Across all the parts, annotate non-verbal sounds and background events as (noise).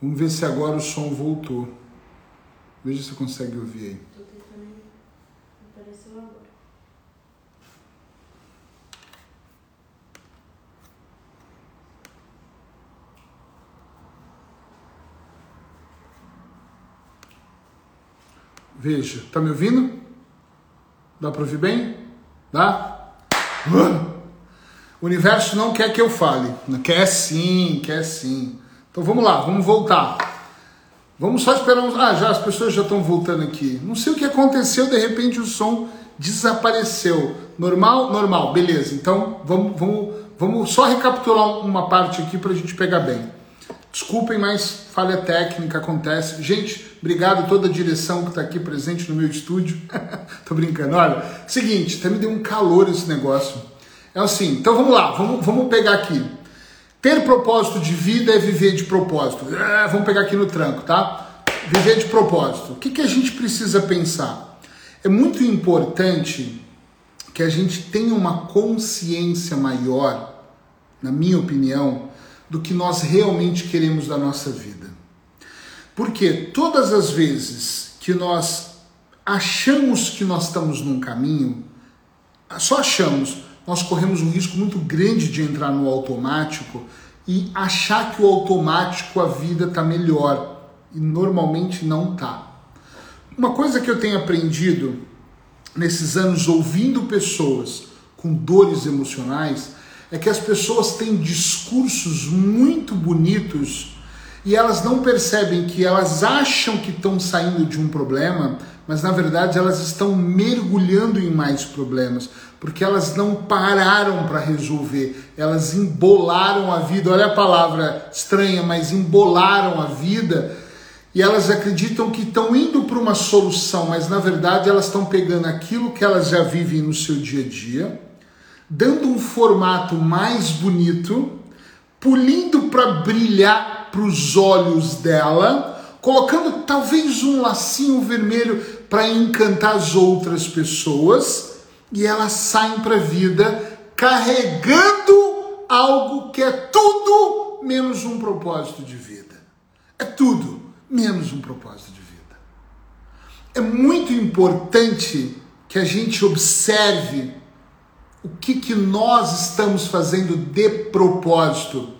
Vamos ver se agora o som voltou. Veja se você consegue ouvir aí. Tô tentando. Apareceu agora. Veja, tá me ouvindo? Dá para ouvir bem? Dá? O universo não quer que eu fale. Quer sim, quer sim. Então vamos lá, vamos voltar. Vamos só esperar uns. Ah, já as pessoas já estão voltando aqui. Não sei o que aconteceu, de repente o som desapareceu. Normal? Normal, beleza. Então vamos, vamos, vamos só recapitular uma parte aqui para a gente pegar bem. Desculpem, mas falha técnica acontece. Gente, obrigado a toda a direção que está aqui presente no meu estúdio. (laughs) Tô brincando. Olha, seguinte, até me deu um calor esse negócio. É assim, então vamos lá, vamos, vamos pegar aqui. Ter propósito de vida é viver de propósito. Ah, vamos pegar aqui no tranco, tá? Viver de propósito. O que, que a gente precisa pensar? É muito importante que a gente tenha uma consciência maior, na minha opinião, do que nós realmente queremos da nossa vida. Porque todas as vezes que nós achamos que nós estamos num caminho, só achamos, nós corremos um risco muito grande de entrar no automático e achar que o automático a vida está melhor e normalmente não tá. Uma coisa que eu tenho aprendido nesses anos ouvindo pessoas com dores emocionais é que as pessoas têm discursos muito bonitos e elas não percebem que elas acham que estão saindo de um problema, mas na verdade elas estão mergulhando em mais problemas, porque elas não pararam para resolver, elas embolaram a vida. Olha a palavra estranha, mas embolaram a vida. E elas acreditam que estão indo para uma solução, mas na verdade elas estão pegando aquilo que elas já vivem no seu dia a dia, dando um formato mais bonito, pulindo para brilhar para os olhos dela, colocando talvez um lacinho vermelho para encantar as outras pessoas, e elas saem para a vida carregando algo que é tudo menos um propósito de vida. É tudo menos um propósito de vida. É muito importante que a gente observe o que, que nós estamos fazendo de propósito.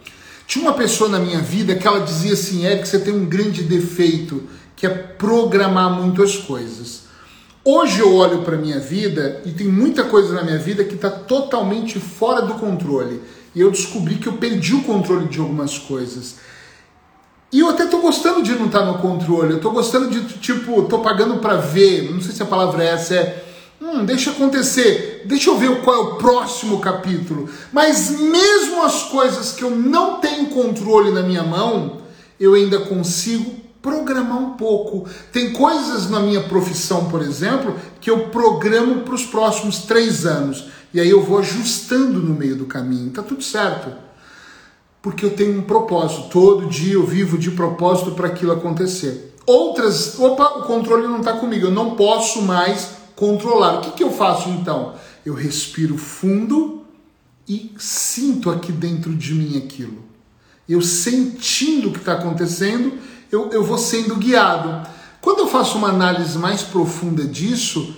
Tinha uma pessoa na minha vida que ela dizia assim, Eric, você tem um grande defeito, que é programar muitas coisas. Hoje eu olho para minha vida e tem muita coisa na minha vida que está totalmente fora do controle. E eu descobri que eu perdi o controle de algumas coisas. E eu até tô gostando de não estar tá no controle. Eu tô gostando de, tipo, tô pagando para ver. Não sei se a palavra é essa, é Hum, deixa acontecer, deixa eu ver qual é o próximo capítulo. Mas mesmo as coisas que eu não tenho controle na minha mão, eu ainda consigo programar um pouco. Tem coisas na minha profissão, por exemplo, que eu programo para os próximos três anos. E aí eu vou ajustando no meio do caminho. Tá tudo certo. Porque eu tenho um propósito. Todo dia eu vivo de propósito para aquilo acontecer. Outras, opa, o controle não está comigo. Eu não posso mais controlar. O que, que eu faço então? Eu respiro fundo e sinto aqui dentro de mim aquilo. Eu sentindo o que está acontecendo, eu, eu vou sendo guiado. Quando eu faço uma análise mais profunda disso,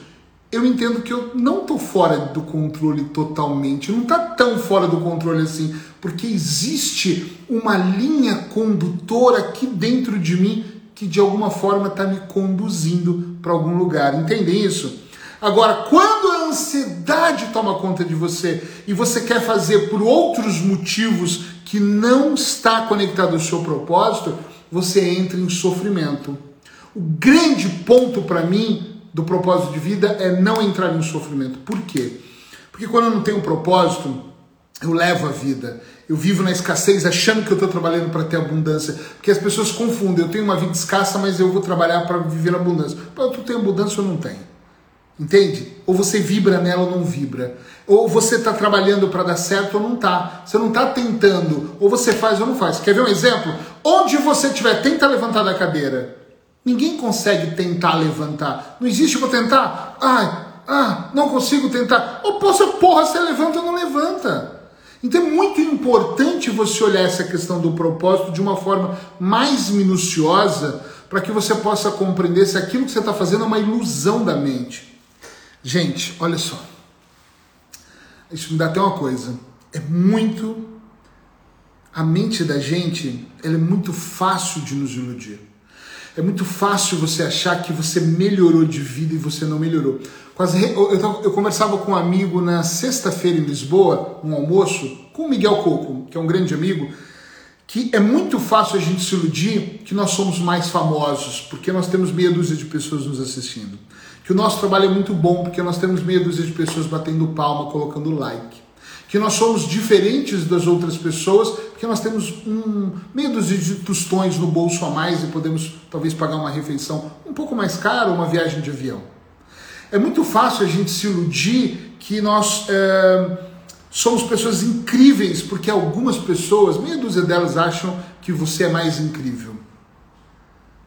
eu entendo que eu não estou fora do controle totalmente, não está tão fora do controle assim, porque existe uma linha condutora aqui dentro de mim que de alguma forma está me conduzindo para algum lugar. Entendem isso? Agora, quando a ansiedade toma conta de você e você quer fazer por outros motivos que não está conectado ao seu propósito, você entra em sofrimento. O grande ponto para mim do propósito de vida é não entrar em sofrimento. Por quê? Porque quando eu não tenho propósito, eu levo a vida. Eu vivo na escassez achando que eu estou trabalhando para ter abundância. Porque as pessoas confundem. Eu tenho uma vida escassa, mas eu vou trabalhar para viver abundância. Tu tem abundância ou não tem? Entende? Ou você vibra nela ou não vibra. Ou você está trabalhando para dar certo ou não está. Você não está tentando. Ou você faz ou não faz. Quer ver um exemplo? Onde você estiver, tenta levantar da cadeira. Ninguém consegue tentar levantar. Não existe para tentar. Ai, ah, não consigo tentar. Ou poxa, porra, você levanta ou não levanta. Então é muito importante você olhar essa questão do propósito de uma forma mais minuciosa para que você possa compreender se aquilo que você está fazendo é uma ilusão da mente. Gente, olha só. Isso me dá até uma coisa. É muito. A mente da gente ela é muito fácil de nos iludir. É muito fácil você achar que você melhorou de vida e você não melhorou. Eu, eu conversava com um amigo na sexta-feira em Lisboa, um almoço, com o Miguel Coco, que é um grande amigo, que é muito fácil a gente se iludir que nós somos mais famosos, porque nós temos meia dúzia de pessoas nos assistindo. Que o nosso trabalho é muito bom, porque nós temos meia dúzia de pessoas batendo palma, colocando like. Que nós somos diferentes das outras pessoas, porque nós temos um meia dúzia de tostões no bolso a mais e podemos talvez pagar uma refeição um pouco mais cara, uma viagem de avião. É muito fácil a gente se iludir que nós é, somos pessoas incríveis, porque algumas pessoas, meia dúzia delas, acham que você é mais incrível.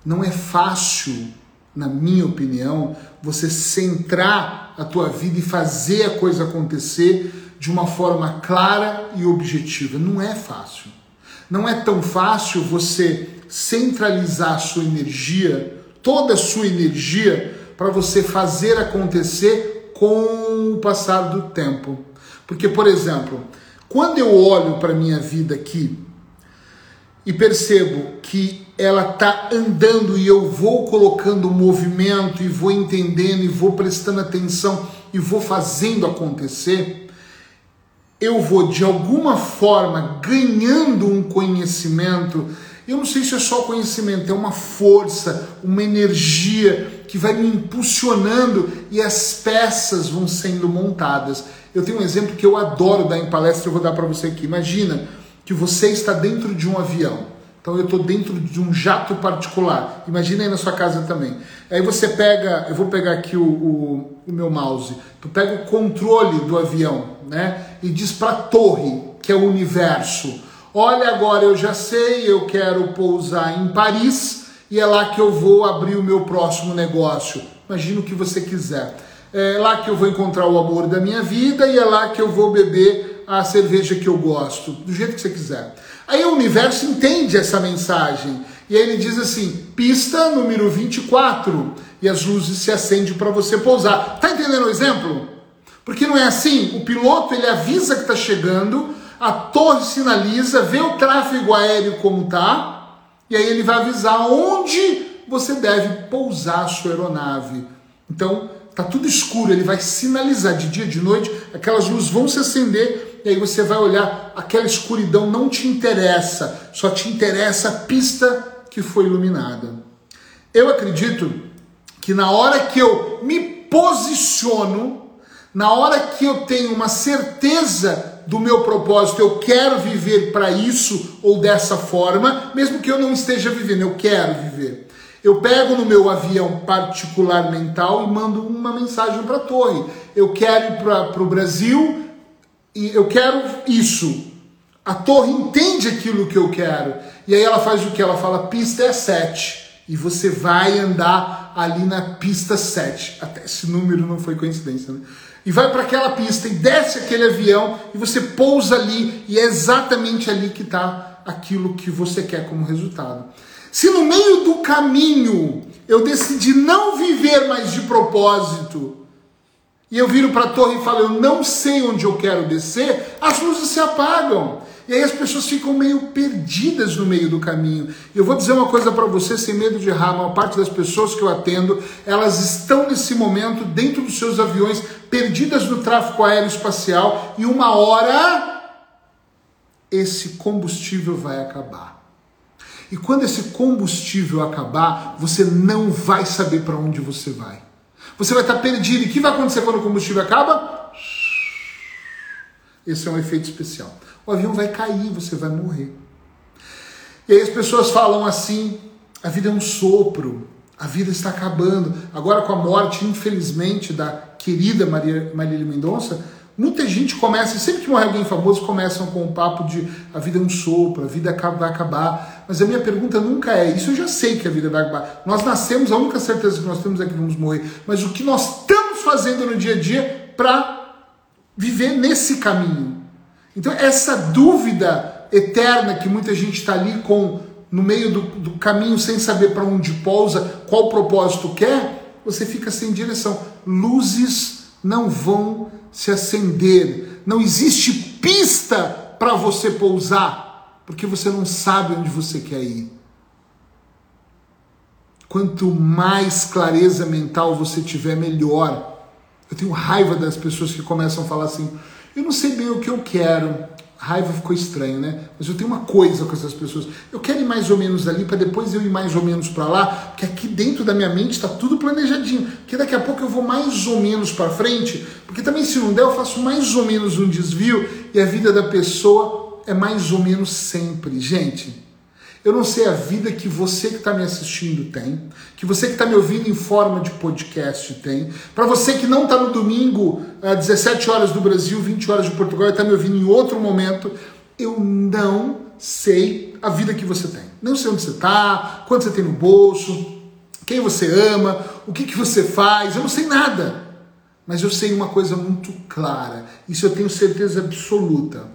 Não é fácil, na minha opinião, você centrar a tua vida e fazer a coisa acontecer de uma forma clara e objetiva. Não é fácil. Não é tão fácil você centralizar a sua energia, toda a sua energia, para você fazer acontecer com o passar do tempo. Porque, por exemplo, quando eu olho para a minha vida aqui e percebo que ela está andando e eu vou colocando movimento e vou entendendo e vou prestando atenção e vou fazendo acontecer, eu vou de alguma forma ganhando um conhecimento eu não sei se é só conhecimento, é uma força, uma energia que vai me impulsionando e as peças vão sendo montadas. Eu tenho um exemplo que eu adoro dar em palestra, eu vou dar para você aqui. Imagina que você está dentro de um avião. Então eu estou dentro de um jato particular. Imagina aí na sua casa também. Aí você pega, eu vou pegar aqui o, o, o meu mouse. Tu pega o controle do avião, né? E diz para a torre, que é o universo Olha, agora eu já sei, eu quero pousar em Paris e é lá que eu vou abrir o meu próximo negócio. Imagina o que você quiser. É lá que eu vou encontrar o amor da minha vida e é lá que eu vou beber a cerveja que eu gosto, do jeito que você quiser. Aí o universo entende essa mensagem e aí ele diz assim: pista número 24 e as luzes se acendem para você pousar. Tá entendendo o exemplo? Porque não é assim. O piloto ele avisa que está chegando a torre sinaliza, vê o tráfego aéreo como tá, e aí ele vai avisar onde você deve pousar a sua aeronave. Então, tá tudo escuro, ele vai sinalizar de dia de noite, aquelas luzes vão se acender e aí você vai olhar, aquela escuridão não te interessa, só te interessa a pista que foi iluminada. Eu acredito que na hora que eu me posiciono, na hora que eu tenho uma certeza do meu propósito, eu quero viver para isso ou dessa forma, mesmo que eu não esteja vivendo, eu quero viver. Eu pego no meu avião particular mental e mando uma mensagem para a torre. Eu quero ir para o Brasil e eu quero isso. A torre entende aquilo que eu quero. E aí ela faz o que? Ela fala: pista é 7. E você vai andar ali na pista 7. Até esse número não foi coincidência, né? e vai para aquela pista e desce aquele avião e você pousa ali e é exatamente ali que está aquilo que você quer como resultado. Se no meio do caminho eu decidi não viver mais de propósito e eu viro para a torre e falo eu não sei onde eu quero descer, as luzes se apagam. E aí as pessoas ficam meio perdidas no meio do caminho. Eu vou dizer uma coisa para você, sem medo de errar, a maior parte das pessoas que eu atendo, elas estão nesse momento dentro dos seus aviões, perdidas no tráfego aéreo espacial, e uma hora esse combustível vai acabar. E quando esse combustível acabar, você não vai saber para onde você vai. Você vai estar perdido. E o que vai acontecer quando o combustível acaba? Esse é um efeito especial o avião vai cair, você vai morrer. E aí as pessoas falam assim: a vida é um sopro, a vida está acabando. Agora, com a morte, infelizmente, da querida Maria, Marília Mendonça, muita gente começa, sempre que morre alguém famoso, começam com o papo de a vida é um sopro, a vida vai acabar. Mas a minha pergunta nunca é: isso eu já sei que a vida vai acabar. Nós nascemos, a única certeza que nós temos é que vamos morrer. Mas o que nós estamos fazendo no dia a dia para viver nesse caminho? Então, essa dúvida eterna que muita gente está ali com no meio do, do caminho sem saber para onde pousa, qual propósito quer, você fica sem direção. Luzes não vão se acender. Não existe pista para você pousar, porque você não sabe onde você quer ir. Quanto mais clareza mental você tiver, melhor. Eu tenho raiva das pessoas que começam a falar assim: eu não sei bem o que eu quero, Raiva ficou estranho, né? Mas eu tenho uma coisa com essas pessoas. Eu quero ir mais ou menos ali para depois eu ir mais ou menos para lá, porque aqui dentro da minha mente está tudo planejadinho. Porque daqui a pouco eu vou mais ou menos para frente, porque também se não der eu faço mais ou menos um desvio e a vida da pessoa é mais ou menos sempre. Gente, eu não sei a vida que você que está me assistindo tem, que você que está me ouvindo em forma de podcast tem. Para você que não está no domingo, às 17 horas do Brasil, 20 horas de Portugal, e está me ouvindo em outro momento, eu não sei a vida que você tem. Não sei onde você está, quanto você tem no bolso, quem você ama, o que, que você faz, eu não sei nada. Mas eu sei uma coisa muito clara, isso eu tenho certeza absoluta.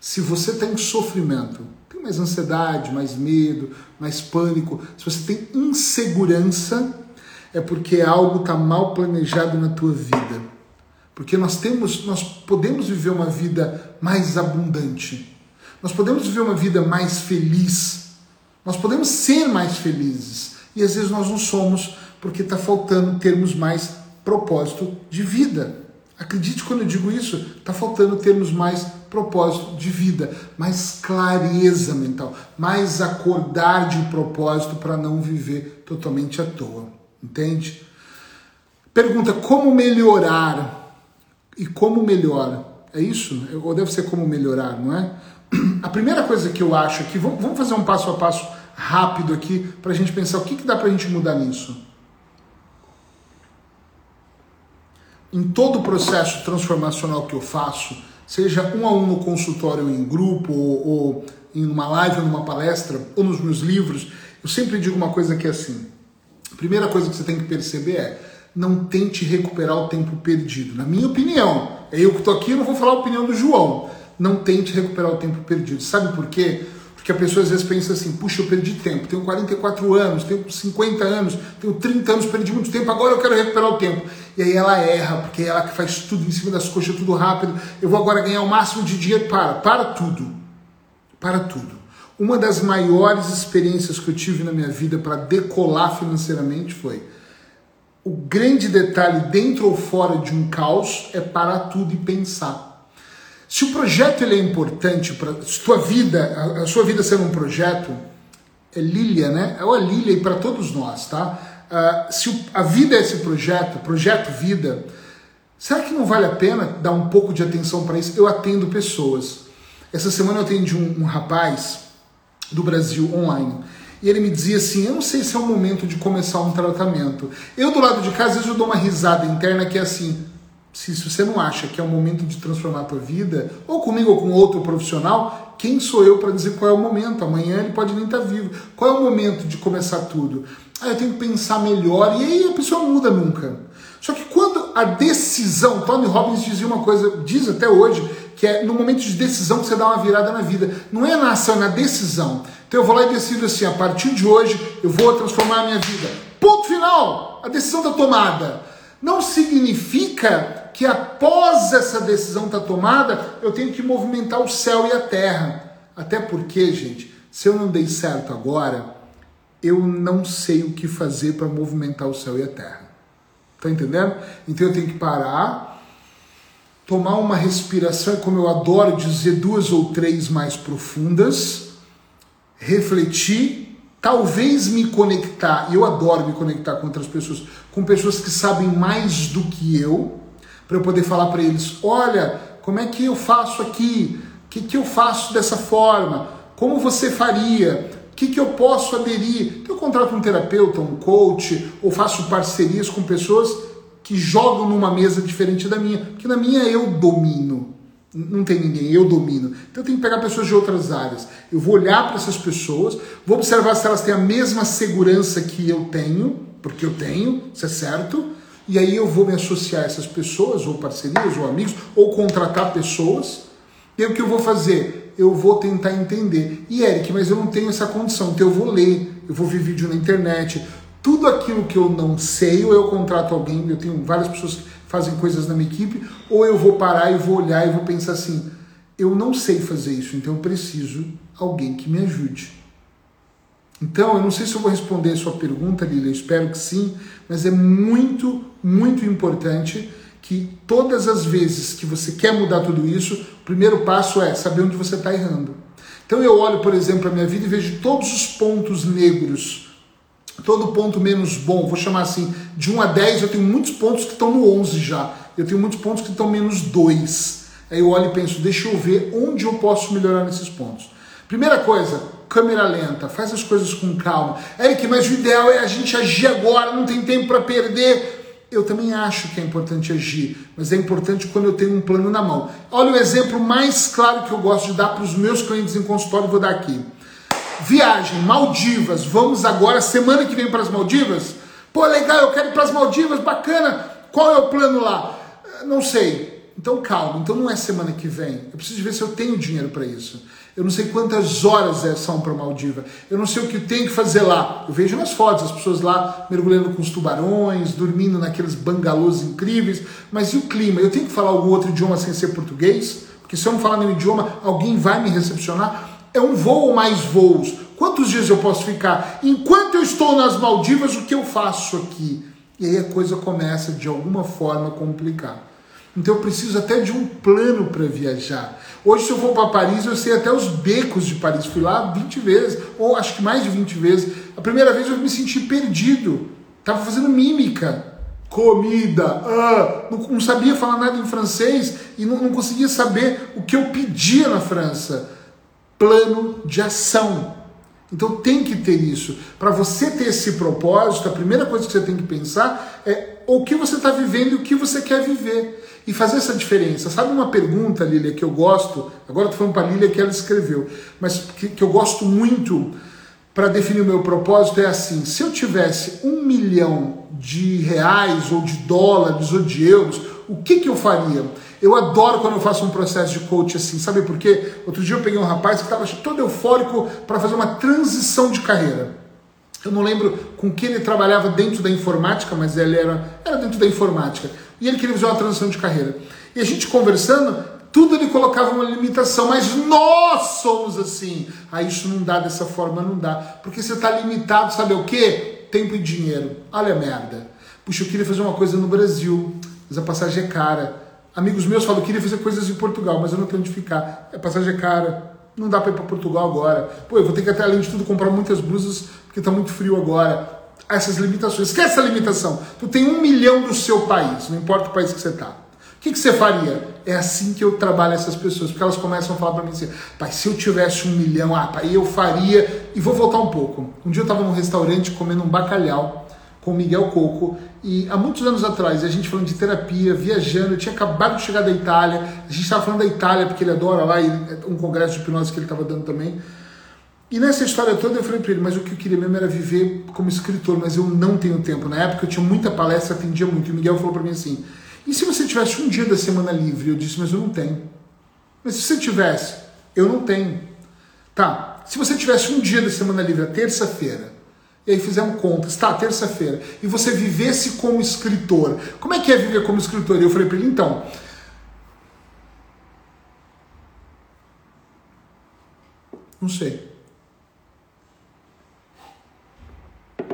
Se você está em sofrimento, tem mais ansiedade, mais medo, mais pânico, se você tem insegurança, é porque algo está mal planejado na tua vida. Porque nós temos, nós podemos viver uma vida mais abundante. Nós podemos viver uma vida mais feliz. Nós podemos ser mais felizes. E às vezes nós não somos porque está faltando termos mais propósito de vida. Acredite quando eu digo isso, está faltando termos mais propósito de vida, mais clareza mental, mais acordar de propósito para não viver totalmente à toa. Entende? Pergunta: como melhorar? E como melhor? É isso? Ou deve ser como melhorar, não é? (clears throat) A primeira coisa que eu acho aqui, vamos fazer um passo a passo rápido aqui para a gente pensar o que, que dá para a gente mudar nisso. Em todo o processo transformacional que eu faço, seja um a um no consultório em grupo, ou, ou em uma live, ou numa palestra, ou nos meus livros, eu sempre digo uma coisa que é assim: a primeira coisa que você tem que perceber é não tente recuperar o tempo perdido. Na minha opinião, é eu que estou aqui, eu não vou falar a opinião do João. Não tente recuperar o tempo perdido. Sabe por quê? Porque a pessoa às vezes pensa assim: puxa, eu perdi tempo, tenho 44 anos, tenho 50 anos, tenho 30 anos, perdi muito tempo, agora eu quero recuperar o tempo. E aí ela erra, porque é ela que faz tudo em cima das coxas, tudo rápido. Eu vou agora ganhar o máximo de dinheiro. Para, para tudo. Para tudo. Uma das maiores experiências que eu tive na minha vida para decolar financeiramente foi o grande detalhe dentro ou fora de um caos é parar tudo e pensar. Se o projeto ele é importante para sua vida, a, a, sua vida ser um projeto, é Lilia, né? É a Lilia e para todos nós, tá? Uh, se o, a vida é esse projeto, projeto vida, será que não vale a pena dar um pouco de atenção para isso? Eu atendo pessoas. Essa semana eu atendi um, um rapaz do Brasil online e ele me dizia assim: Eu não sei se é o momento de começar um tratamento. Eu, do lado de cá, às vezes eu dou uma risada interna que é assim: se, se você não acha que é o momento de transformar a tua vida, ou comigo ou com outro profissional, quem sou eu para dizer qual é o momento? Amanhã ele pode nem estar tá vivo. Qual é o momento de começar tudo? Ah, eu tenho que pensar melhor, e aí a pessoa muda nunca. Só que quando a decisão, Tony Robbins dizia uma coisa, diz até hoje, que é no momento de decisão que você dá uma virada na vida. Não é na ação, é na decisão. Então eu vou lá e decido assim, a partir de hoje eu vou transformar a minha vida. Ponto final! A decisão está tomada. Não significa que após essa decisão estar tá tomada, eu tenho que movimentar o céu e a terra. Até porque, gente, se eu não dei certo agora, eu não sei o que fazer para movimentar o céu e a terra. Tá entendendo? Então eu tenho que parar, tomar uma respiração, como eu adoro dizer, duas ou três mais profundas, refletir, talvez me conectar, eu adoro me conectar com outras pessoas, com pessoas que sabem mais do que eu, para eu poder falar para eles: olha, como é que eu faço aqui? O que, que eu faço dessa forma? Como você faria? O que, que eu posso aderir? Então, eu contrato um terapeuta, um coach, ou faço parcerias com pessoas que jogam numa mesa diferente da minha, porque na minha eu domino. Não tem ninguém, eu domino. Então eu tenho que pegar pessoas de outras áreas. Eu vou olhar para essas pessoas, vou observar se elas têm a mesma segurança que eu tenho, porque eu tenho, isso é certo, e aí eu vou me associar a essas pessoas, ou parcerias, ou amigos, ou contratar pessoas. E aí o que eu vou fazer? Eu vou tentar entender. E Eric, mas eu não tenho essa condição, então eu vou ler, eu vou ver vídeo na internet. Tudo aquilo que eu não sei, ou eu contrato alguém, eu tenho várias pessoas que fazem coisas na minha equipe, ou eu vou parar e vou olhar e vou pensar assim, eu não sei fazer isso, então eu preciso alguém que me ajude. Então, eu não sei se eu vou responder a sua pergunta, Lila, eu espero que sim, mas é muito, muito importante que todas as vezes que você quer mudar tudo isso, o primeiro passo é saber onde você está errando. Então eu olho, por exemplo, a minha vida e vejo todos os pontos negros, todo ponto menos bom, vou chamar assim, de 1 a 10, eu tenho muitos pontos que estão no 11 já, eu tenho muitos pontos que estão menos 2. Aí eu olho e penso, deixa eu ver onde eu posso melhorar nesses pontos. Primeira coisa, câmera lenta, faz as coisas com calma. Eric, mas o ideal é a gente agir agora, não tem tempo para perder. Eu também acho que é importante agir, mas é importante quando eu tenho um plano na mão. Olha o exemplo mais claro que eu gosto de dar para os meus clientes em consultório, vou dar aqui. Viagem, Maldivas, vamos agora, semana que vem para as Maldivas? Pô, legal, eu quero ir para as Maldivas, bacana. Qual é o plano lá? Não sei. Então calma, então não é semana que vem. Eu preciso ver se eu tenho dinheiro para isso. Eu não sei quantas horas é, são para Maldiva. Eu não sei o que tem que fazer lá. Eu vejo nas fotos as pessoas lá mergulhando com os tubarões, dormindo naqueles bangalôs incríveis. Mas e o clima? Eu tenho que falar algum outro idioma sem ser português? Porque se eu não falar nenhum idioma, alguém vai me recepcionar? É um voo ou mais voos? Quantos dias eu posso ficar? Enquanto eu estou nas Maldivas, o que eu faço aqui? E aí a coisa começa de alguma forma a complicar. Então eu preciso até de um plano para viajar. Hoje, se eu for para Paris, eu sei até os becos de Paris. Fui lá 20 vezes, ou acho que mais de 20 vezes. A primeira vez eu me senti perdido. Tava fazendo mímica. Comida, ah, não, não, sabia falar nada em francês e não, não conseguia saber o que eu pedia na França. Plano de ação. Então tem que ter isso. Para você ter esse propósito, a primeira coisa que você tem que pensar é o que você está vivendo e o que você quer viver e fazer essa diferença. Sabe uma pergunta, Lília, que eu gosto, agora estou falando para a Lília que ela escreveu, mas que, que eu gosto muito para definir o meu propósito é assim: se eu tivesse um milhão de reais, ou de dólares, ou de euros, o que, que eu faria? Eu adoro quando eu faço um processo de coach assim, sabe por quê? Outro dia eu peguei um rapaz que estava todo eufórico para fazer uma transição de carreira. Eu não lembro com que ele trabalhava dentro da informática, mas ele era, era dentro da informática e ele queria fazer uma transição de carreira. E a gente conversando, tudo ele colocava uma limitação, mas nós somos assim. Ah, isso não dá dessa forma, não dá. Porque você está limitado, sabe o quê? Tempo e dinheiro. Olha a merda. Puxa, eu queria fazer uma coisa no Brasil, mas a passagem é cara. Amigos meus falam, eu queria fazer coisas em Portugal, mas eu não tenho onde ficar. A passagem é cara. Não dá para ir para Portugal agora. Pô, eu vou ter que até além de tudo comprar muitas blusas porque está muito frio agora essas limitações. Esquece essa limitação. Tu tem um milhão do seu país, não importa o país que você está. O que, que, você faria? É assim que eu trabalho essas pessoas, porque elas começam a falar para mim assim, pai, se eu tivesse um milhão, ah, pai, eu faria. E vou voltar um pouco. Um dia eu estava num restaurante comendo um bacalhau com Miguel Coco, e há muitos anos atrás, a gente falando de terapia, viajando, eu tinha acabado de chegar da Itália, a gente estava falando da Itália, porque ele adora lá, um congresso de hipnose que ele estava dando também. E nessa história toda eu falei para ele, mas o que eu queria mesmo era viver como escritor, mas eu não tenho tempo. Na época eu tinha muita palestra, atendia muito. E o Miguel falou para mim assim: e se você tivesse um dia da semana livre? Eu disse, mas eu não tenho. Mas se você tivesse, eu não tenho. Tá, se você tivesse um dia da semana livre, a terça-feira, e aí fizemos contas, tá, terça-feira, e você vivesse como escritor, como é que é viver como escritor? E eu falei para ele, então, não sei.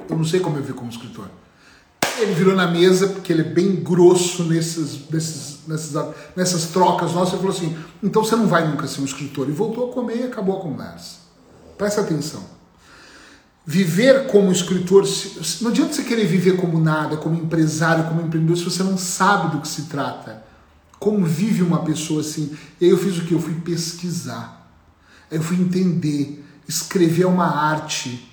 Eu não sei como eu vi como escritor. Ele virou na mesa, porque ele é bem grosso nesses, nesses, nessas, nessas trocas nossas, e falou assim: então você não vai nunca ser um escritor. E voltou a comer e acabou a conversa. Presta atenção. Viver como escritor, não adianta você querer viver como nada, como empresário, como empreendedor, se você não sabe do que se trata. Como vive uma pessoa assim? E aí eu fiz o que? Eu fui pesquisar. Aí eu fui entender. Escrever é uma arte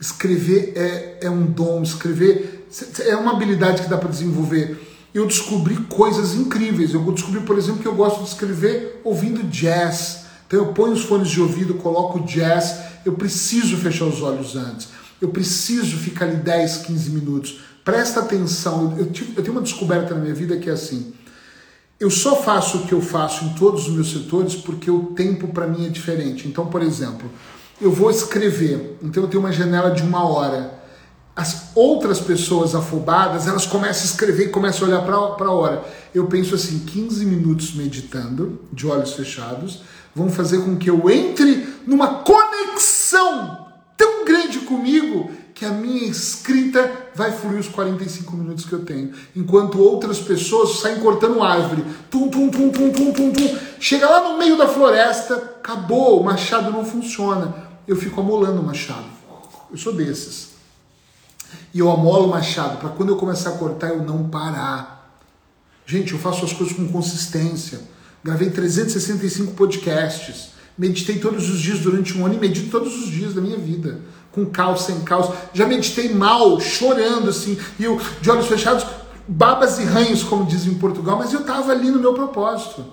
Escrever é, é um dom, escrever é uma habilidade que dá para desenvolver. Eu descobri coisas incríveis. Eu descobri, por exemplo, que eu gosto de escrever ouvindo jazz. Então eu ponho os fones de ouvido, coloco jazz. Eu preciso fechar os olhos antes. Eu preciso ficar ali 10, 15 minutos. Presta atenção. Eu, tive, eu tenho uma descoberta na minha vida que é assim. eu só faço o que eu faço em todos os meus setores porque o tempo para mim é diferente. Então, por exemplo, eu vou escrever, então eu tenho uma janela de uma hora. As outras pessoas afobadas, elas começam a escrever e começam a olhar para a hora. Eu penso assim, 15 minutos meditando, de olhos fechados, vão fazer com que eu entre numa conexão tão grande comigo que a minha escrita vai fluir os 45 minutos que eu tenho. Enquanto outras pessoas saem cortando árvore. Tum, tum, tum, tum, tum, tum, tum. Chega lá no meio da floresta, acabou, o machado não funciona eu fico amolando o machado. Eu sou desses. E eu amolo o machado para quando eu começar a cortar eu não parar. Gente, eu faço as coisas com consistência. Gravei 365 podcasts. Meditei todos os dias durante um ano e medito todos os dias da minha vida. Com caos, sem caos. Já meditei mal, chorando assim, e eu de olhos fechados, babas e ranhos, como dizem em Portugal, mas eu estava ali no meu propósito.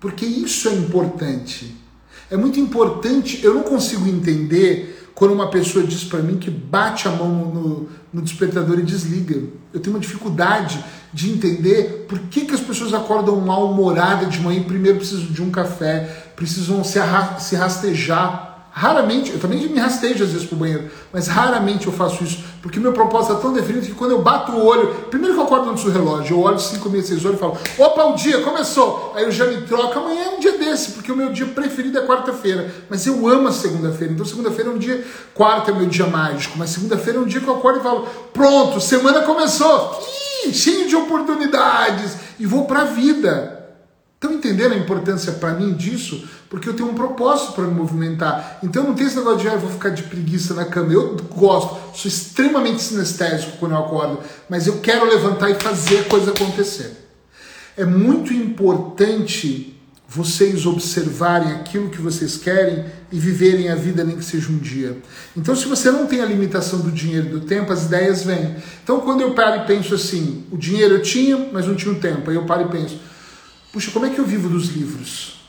Porque isso é importante. É muito importante, eu não consigo entender quando uma pessoa diz para mim que bate a mão no, no, despertador e desliga. Eu tenho uma dificuldade de entender por que, que as pessoas acordam mal-humoradas de manhã e primeiro precisam de um café, precisam se, se rastejar Raramente, eu também me rastejo às vezes pro banheiro, mas raramente eu faço isso, porque meu propósito é tão definido que quando eu bato o olho, primeiro que eu acordo antes do relógio, eu olho 5, meia, 6 horas e falo, opa, o dia começou, aí eu já me troco, amanhã é um dia desse, porque o meu dia preferido é quarta-feira, mas eu amo a segunda-feira, então segunda-feira é um dia, quarta é meu dia mágico, mas segunda-feira é um dia que eu acordo e falo, pronto, semana começou, Ih, cheio de oportunidades, e vou pra vida. Estão entendendo a importância para mim disso? Porque eu tenho um propósito para me movimentar. Então não tem esse negócio de ah, eu vou ficar de preguiça na cama. Eu gosto, sou extremamente sinestésico quando eu acordo, mas eu quero levantar e fazer a coisa acontecer. É muito importante vocês observarem aquilo que vocês querem e viverem a vida nem que seja um dia. Então, se você não tem a limitação do dinheiro e do tempo, as ideias vêm. Então, quando eu paro e penso assim, o dinheiro eu tinha, mas não tinha o tempo. Aí eu paro e penso, puxa, como é que eu vivo dos livros?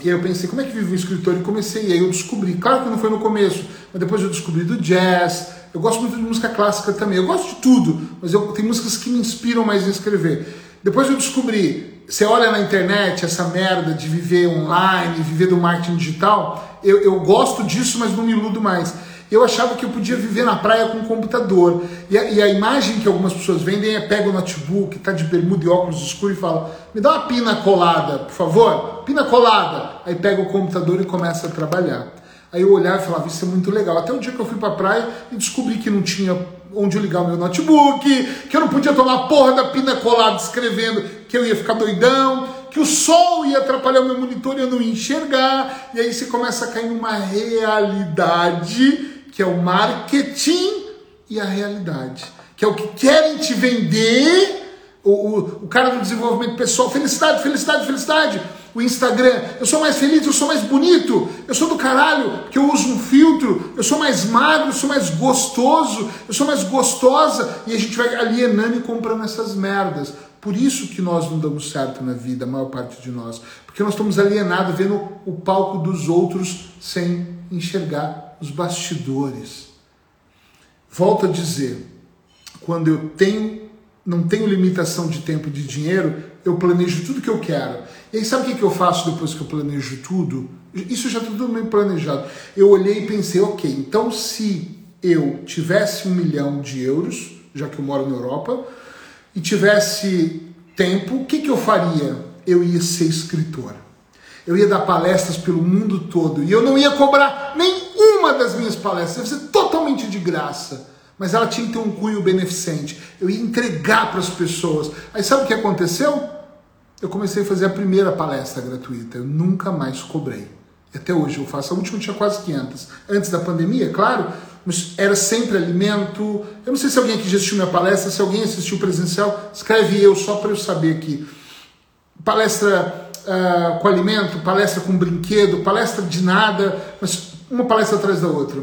E aí eu pensei, como é que vive um escritor? E comecei, e aí eu descobri, claro que não foi no começo, mas depois eu descobri do jazz, eu gosto muito de música clássica também, eu gosto de tudo, mas eu tem músicas que me inspiram mais a escrever. Depois eu descobri, você olha na internet essa merda de viver online, viver do marketing digital, eu, eu gosto disso, mas não me iludo mais eu achava que eu podia viver na praia com um computador. E a, e a imagem que algumas pessoas vendem é pega o notebook, tá de bermuda e óculos escuros e fala: me dá uma pina colada, por favor, pina colada. Aí pega o computador e começa a trabalhar. Aí eu olhava e falava: isso é muito legal. Até o dia que eu fui para a praia e descobri que não tinha onde eu ligar o meu notebook, que eu não podia tomar porra da pina colada escrevendo, que eu ia ficar doidão, que o sol ia atrapalhar o meu monitor e eu não ia enxergar. E aí você começa a cair numa realidade que é o marketing e a realidade, que é o que querem te vender. O, o, o cara do desenvolvimento pessoal, felicidade, felicidade, felicidade. O Instagram, eu sou mais feliz, eu sou mais bonito, eu sou do caralho, porque eu uso um filtro, eu sou mais magro, eu sou mais gostoso, eu sou mais gostosa, e a gente vai alienando e comprando essas merdas. Por isso que nós não damos certo na vida, a maior parte de nós. Porque nós estamos alienados, vendo o palco dos outros sem enxergar os bastidores. Volto a dizer, quando eu tenho, não tenho limitação de tempo e de dinheiro, eu planejo tudo que eu quero. E aí sabe o que eu faço depois que eu planejo tudo? Isso já tudo bem planejado. Eu olhei e pensei, ok, então se eu tivesse um milhão de euros, já que eu moro na Europa, e tivesse tempo, o que, que eu faria? Eu ia ser escritor. Eu ia dar palestras pelo mundo todo e eu não ia cobrar das minhas palestras, ia ser totalmente de graça. Mas ela tinha que ter um cunho beneficente. Eu ia entregar para as pessoas. Aí sabe o que aconteceu? Eu comecei a fazer a primeira palestra gratuita. Eu nunca mais cobrei. Até hoje eu faço. A última tinha quase 500. Antes da pandemia, claro, mas era sempre alimento. Eu não sei se alguém aqui já assistiu minha palestra, se alguém assistiu presencial, escreve eu só para eu saber aqui. Palestra uh, com alimento, palestra com brinquedo, palestra de nada, mas uma palestra atrás da outra.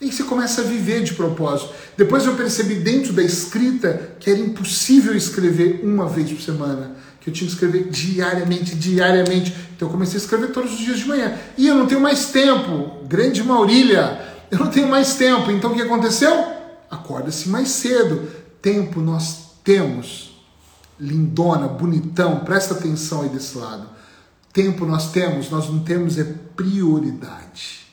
E você começa a viver de propósito. Depois eu percebi dentro da escrita que era impossível escrever uma vez por semana, que eu tinha que escrever diariamente, diariamente. Então eu comecei a escrever todos os dias de manhã. E eu não tenho mais tempo, grande Maurília, eu não tenho mais tempo. Então o que aconteceu? Acorda-se mais cedo. Tempo nós temos. lindona, bonitão, presta atenção aí desse lado. Tempo nós temos, nós não temos é prioridade.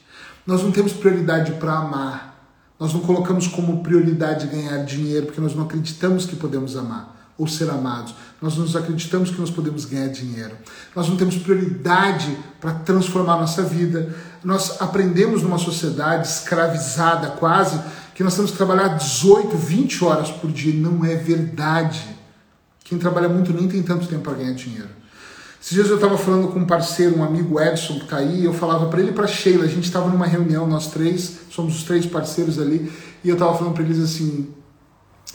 Nós não temos prioridade para amar. Nós não colocamos como prioridade ganhar dinheiro porque nós não acreditamos que podemos amar ou ser amados. Nós não acreditamos que nós podemos ganhar dinheiro. Nós não temos prioridade para transformar nossa vida. Nós aprendemos numa sociedade escravizada quase que nós temos que trabalhar 18, 20 horas por dia. Não é verdade. Quem trabalha muito nem tem tanto tempo para ganhar dinheiro. Esses dias eu estava falando com um parceiro, um amigo Edson, que está aí, eu falava para ele e para Sheila, a gente estava numa reunião, nós três, somos os três parceiros ali, e eu estava falando para eles assim,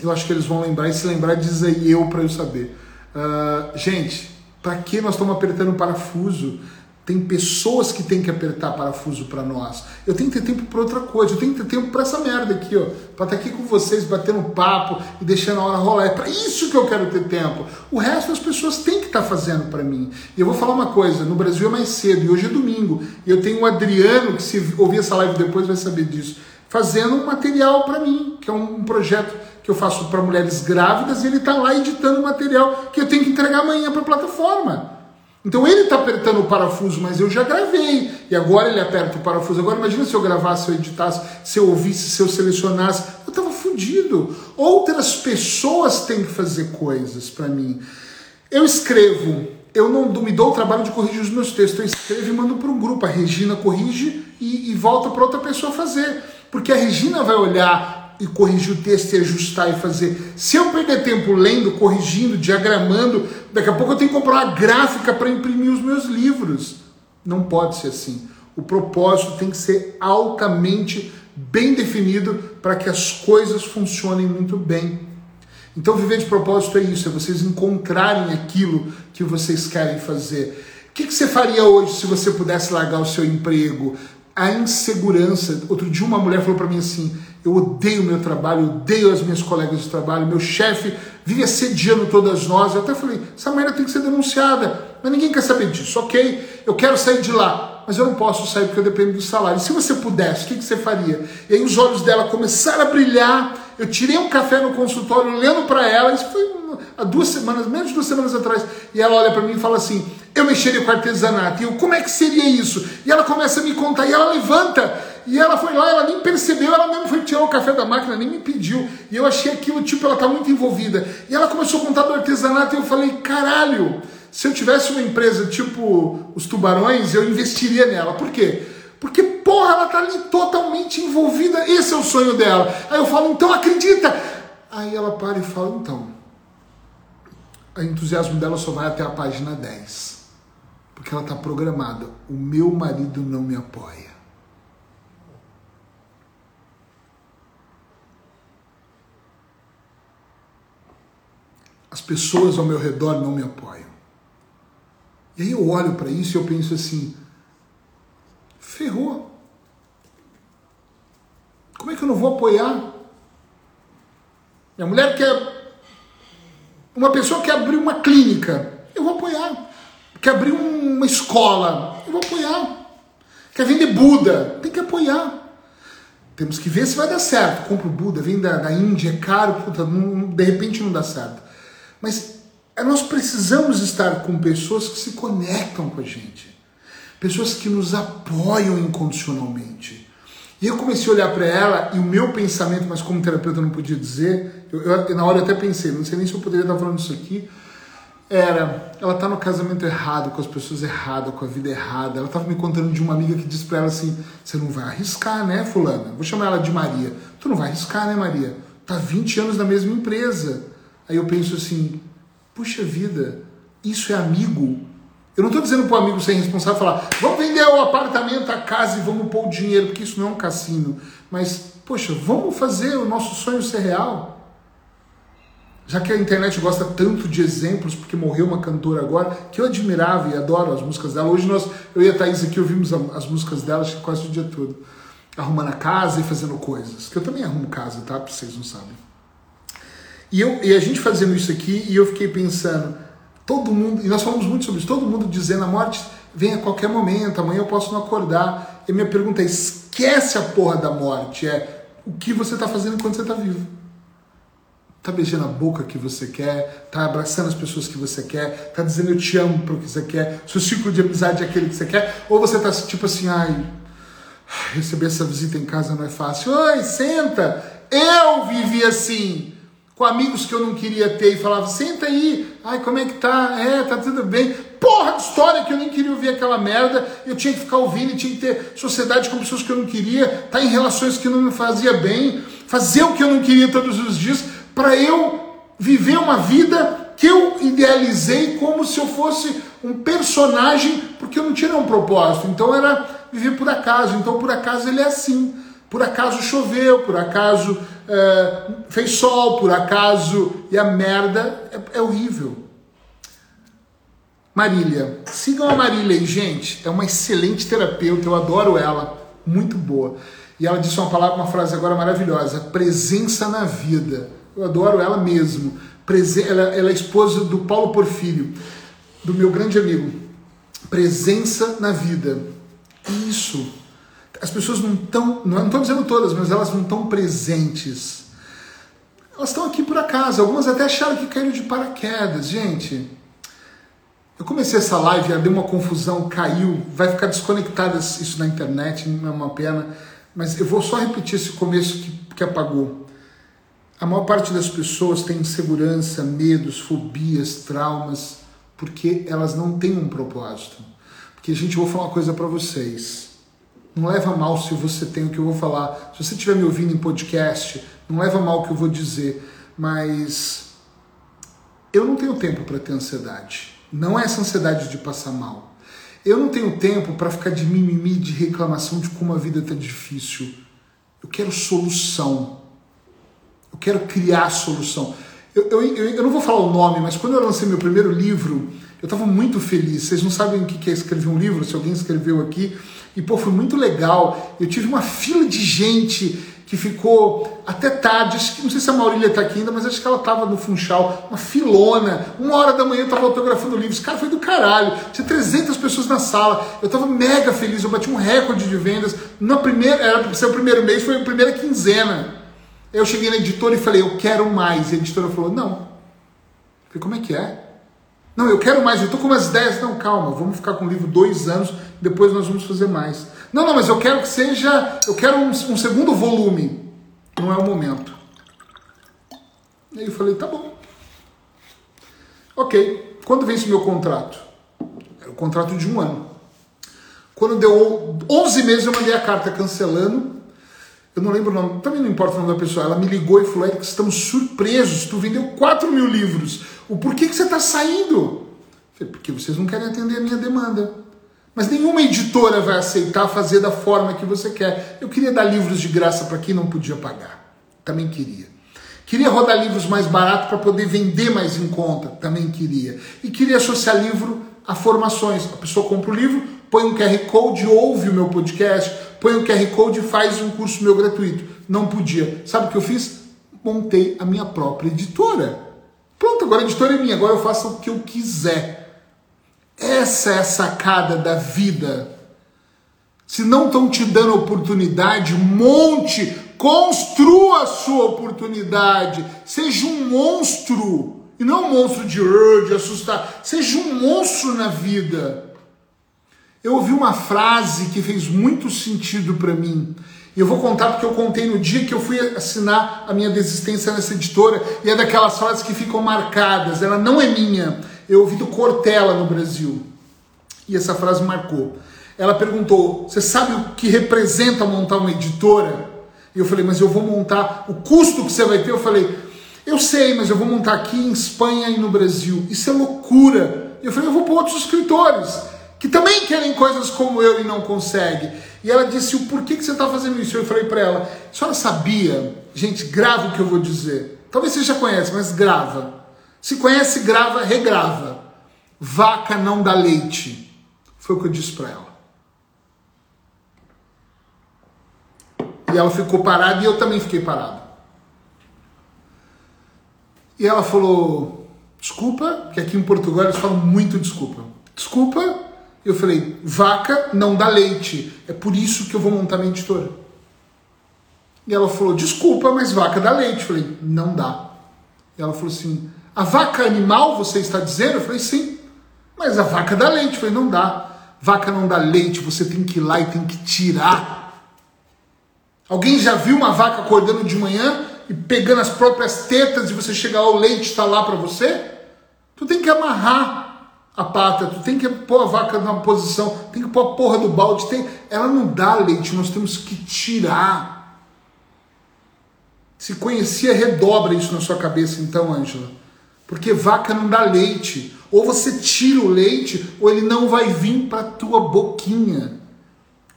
eu acho que eles vão lembrar, e se lembrar, diz aí eu para eu saber. Uh, gente, para que nós estamos apertando o parafuso? Tem pessoas que têm que apertar parafuso para nós. Eu tenho que ter tempo para outra coisa. Eu tenho que ter tempo para essa merda aqui, ó. Para estar tá aqui com vocês, batendo papo e deixando a hora rolar. É para isso que eu quero ter tempo. O resto as pessoas têm que estar tá fazendo para mim. E eu vou falar uma coisa: no Brasil é mais cedo e hoje é domingo. E eu tenho o Adriano, que se ouvir essa live depois vai saber disso, fazendo um material para mim, que é um projeto que eu faço para mulheres grávidas. E ele está lá editando material que eu tenho que entregar amanhã para a plataforma. Então ele está apertando o parafuso, mas eu já gravei. E agora ele aperta o parafuso. Agora imagina se eu gravasse, se eu editasse, se eu ouvisse, se eu selecionasse. Eu estava fudido. Outras pessoas têm que fazer coisas para mim. Eu escrevo, eu não me dou o trabalho de corrigir os meus textos. Eu escrevo e mando para um grupo. A Regina corrige e, e volta para outra pessoa fazer. Porque a Regina vai olhar e corrigir o texto e ajustar e fazer. Se eu perder tempo lendo, corrigindo, diagramando, daqui a pouco eu tenho que comprar uma gráfica para imprimir os meus livros. Não pode ser assim. O propósito tem que ser altamente bem definido para que as coisas funcionem muito bem. Então, viver de propósito é isso: é vocês encontrarem aquilo que vocês querem fazer. O que, que você faria hoje se você pudesse largar o seu emprego? A insegurança. Outro dia, uma mulher falou para mim assim: eu odeio o meu trabalho, odeio as minhas colegas de trabalho, meu chefe vive assediando todas nós. Eu até falei, essa mulher tem que ser denunciada, mas ninguém quer saber disso, ok? Eu quero sair de lá, mas eu não posso sair porque eu dependo do salário. Se você pudesse, o que, que você faria? E aí os olhos dela começaram a brilhar, eu tirei um café no consultório olhando para ela, isso foi há duas semanas, menos de duas semanas atrás, e ela olha para mim e fala assim, eu mexeria com artesanato, e eu, como é que seria isso? E ela começa a me contar, e ela levanta e ela foi lá, ela nem percebeu, ela mesmo foi tirar o café da máquina, nem me pediu. E eu achei aquilo, tipo, ela tá muito envolvida. E ela começou a contar do artesanato e eu falei, caralho, se eu tivesse uma empresa tipo os tubarões, eu investiria nela. Por quê? Porque, porra, ela tá ali totalmente envolvida, esse é o sonho dela. Aí eu falo, então acredita! Aí ela para e fala, então, o entusiasmo dela só vai até a página 10. Porque ela está programada. O meu marido não me apoia. as pessoas ao meu redor não me apoiam. E aí eu olho para isso e eu penso assim: ferrou. Como é que eu não vou apoiar? Minha mulher quer. Uma pessoa quer abrir uma clínica, eu vou apoiar. Quer abrir uma escola, eu vou apoiar. Quer vender Buda, tem que apoiar. Temos que ver se vai dar certo. Compra o Buda, vem da, da Índia, é caro, puta, não, de repente não dá certo. Mas é, nós precisamos estar com pessoas que se conectam com a gente, pessoas que nos apoiam incondicionalmente. E eu comecei a olhar para ela e o meu pensamento, mas como terapeuta eu não podia dizer, eu, eu, na hora eu até pensei, não sei nem se eu poderia estar falando isso aqui, era, ela está no casamento errado, com as pessoas erradas, com a vida errada. Ela estava me contando de uma amiga que disse para ela assim: Você não vai arriscar, né, Fulana? Vou chamar ela de Maria. Tu não vai arriscar, né, Maria? Tá 20 anos na mesma empresa. Aí eu penso assim, puxa vida, isso é amigo? Eu não estou dizendo para o amigo ser responsável falar, vamos vender o apartamento, a casa e vamos pôr o dinheiro, porque isso não é um cassino. Mas, poxa, vamos fazer o nosso sonho ser real? Já que a internet gosta tanto de exemplos, porque morreu uma cantora agora, que eu admirava e adoro as músicas dela. Hoje nós, eu e a Thaís aqui ouvimos as músicas dela quase o dia todo. Arrumando a casa e fazendo coisas. Que eu também arrumo casa, tá? Pra vocês não sabem. E, eu, e a gente fazendo isso aqui, e eu fiquei pensando, todo mundo, e nós falamos muito sobre isso, todo mundo dizendo a morte vem a qualquer momento, amanhã eu posso não acordar. E minha pergunta é: esquece a porra da morte, é o que você está fazendo enquanto você está vivo. tá beijando a boca que você quer, tá abraçando as pessoas que você quer, tá dizendo eu te amo pro que você quer, seu círculo de amizade é aquele que você quer, ou você tá tipo assim, ai, receber essa visita em casa não é fácil. Oi, senta! Eu vivi assim, com amigos que eu não queria ter e falava, senta aí, ai, como é que tá? É, tá tudo bem. Porra de história que eu nem queria ouvir aquela merda, eu tinha que ficar ouvindo, tinha que ter sociedade com pessoas que eu não queria, estar tá em relações que não me fazia bem, fazer o que eu não queria todos os dias para eu viver uma vida que eu idealizei como se eu fosse um personagem, porque eu não tinha um propósito. Então era viver por acaso. Então por acaso ele é assim. Por acaso choveu, por acaso é, fez sol, por acaso. E a merda é, é horrível. Marília. Sigam a Marília aí, gente. É uma excelente terapeuta, eu adoro ela. Muito boa. E ela disse uma palavra, uma frase agora maravilhosa: presença na vida. Eu adoro ela mesmo. Ela, ela é esposa do Paulo Porfírio, do meu grande amigo. Presença na vida. Isso. As pessoas não estão, não estou dizendo todas, mas elas não estão presentes. Elas estão aqui por acaso. Algumas até acharam que caíram de paraquedas. Gente, eu comecei essa live, deu uma confusão, caiu, vai ficar desconectado isso na internet, não é uma pena. Mas eu vou só repetir esse começo que, que apagou. A maior parte das pessoas tem insegurança, medos, fobias, traumas, porque elas não têm um propósito. Porque, gente, eu vou falar uma coisa para vocês. Não leva mal se você tem o que eu vou falar. Se você estiver me ouvindo em podcast, não leva mal o que eu vou dizer. Mas eu não tenho tempo para ter ansiedade. Não é essa ansiedade de passar mal. Eu não tenho tempo para ficar de mimimi, de reclamação de como a vida está difícil. Eu quero solução. Eu quero criar solução. Eu, eu, eu, não vou falar o nome, mas quando eu lancei meu primeiro livro, eu estava muito feliz. Vocês não sabem o que é escrever um livro, se alguém escreveu aqui. E, pô, foi muito legal. Eu tive uma fila de gente que ficou até tarde. Acho que, não sei se a Maurília está aqui ainda, mas acho que ela estava no Funchal. Uma filona. Uma hora da manhã eu estava autografando livros. Cara, foi do caralho. Tinha 300 pessoas na sala. Eu estava mega feliz. Eu bati um recorde de vendas. Na primeira, era para ser o primeiro mês, foi a primeira quinzena. Eu cheguei na editora e falei, eu quero mais. E a editora falou, não. Eu falei, como é que é? Não, eu quero mais, eu estou com umas ideias. Não, calma, vamos ficar com o livro dois anos, depois nós vamos fazer mais. Não, não, mas eu quero que seja, eu quero um, um segundo volume. Não é o momento. Aí eu falei, tá bom. Ok, quando vence meu contrato? Era o contrato de um ano. Quando deu 11 meses, eu mandei a carta cancelando eu não lembro o nome, também não importa o nome da pessoa, ela me ligou e falou, Eric, estamos surpresos, tu vendeu 4 mil livros, o porquê que você está saindo? Eu falei, porque vocês não querem atender a minha demanda. Mas nenhuma editora vai aceitar fazer da forma que você quer. Eu queria dar livros de graça para quem não podia pagar. Também queria. Queria rodar livros mais barato para poder vender mais em conta. Também queria. E queria associar livro a formações. A pessoa compra o livro, põe um QR Code, ouve o meu podcast, põe o QR Code e faz um curso meu gratuito. Não podia. Sabe o que eu fiz? Montei a minha própria editora. Pronto, agora a editora é minha, agora eu faço o que eu quiser. Essa é a sacada da vida. Se não estão te dando oportunidade, monte, construa a sua oportunidade. Seja um monstro. E não um monstro de, de assustar. Seja um monstro na vida. Eu ouvi uma frase que fez muito sentido para mim. E eu vou contar porque eu contei no dia que eu fui assinar a minha desistência nessa editora. E é daquelas frases que ficam marcadas. Ela não é minha. Eu ouvi do Cortella no Brasil. E essa frase marcou. Ela perguntou: Você sabe o que representa montar uma editora? E eu falei: Mas eu vou montar. O custo que você vai ter? Eu falei: Eu sei, mas eu vou montar aqui em Espanha e no Brasil. Isso é loucura. E eu falei: Eu vou para outros escritores que também querem coisas como eu e não conseguem. E ela disse: o porquê que você está fazendo isso? Eu falei para ela: a senhora sabia? Gente, grava o que eu vou dizer. Talvez você já conhece, mas grava. Se conhece, grava, regrava. Vaca não dá leite. Foi o que eu disse para ela. E ela ficou parada e eu também fiquei parado. E ela falou: desculpa, que aqui em Portugal eles falam muito desculpa. Desculpa, eu falei, vaca não dá leite. É por isso que eu vou montar minha editora. E ela falou, desculpa, mas vaca dá leite. Eu falei, não dá. E ela falou assim: a vaca animal você está dizendo? Eu falei: sim. Mas a vaca dá leite. Eu falei: não dá. Vaca não dá leite, você tem que ir lá e tem que tirar. Alguém já viu uma vaca acordando de manhã e pegando as próprias tetas e você chega lá, o leite está lá para você? Tu tem que amarrar a pata, tu tem que pôr a vaca numa posição, tem que pôr a porra do balde. Tem... Ela não dá leite, nós temos que tirar. Se conhecia, redobra isso na sua cabeça, então, Ângela. Porque vaca não dá leite. Ou você tira o leite, ou ele não vai vir para tua boquinha.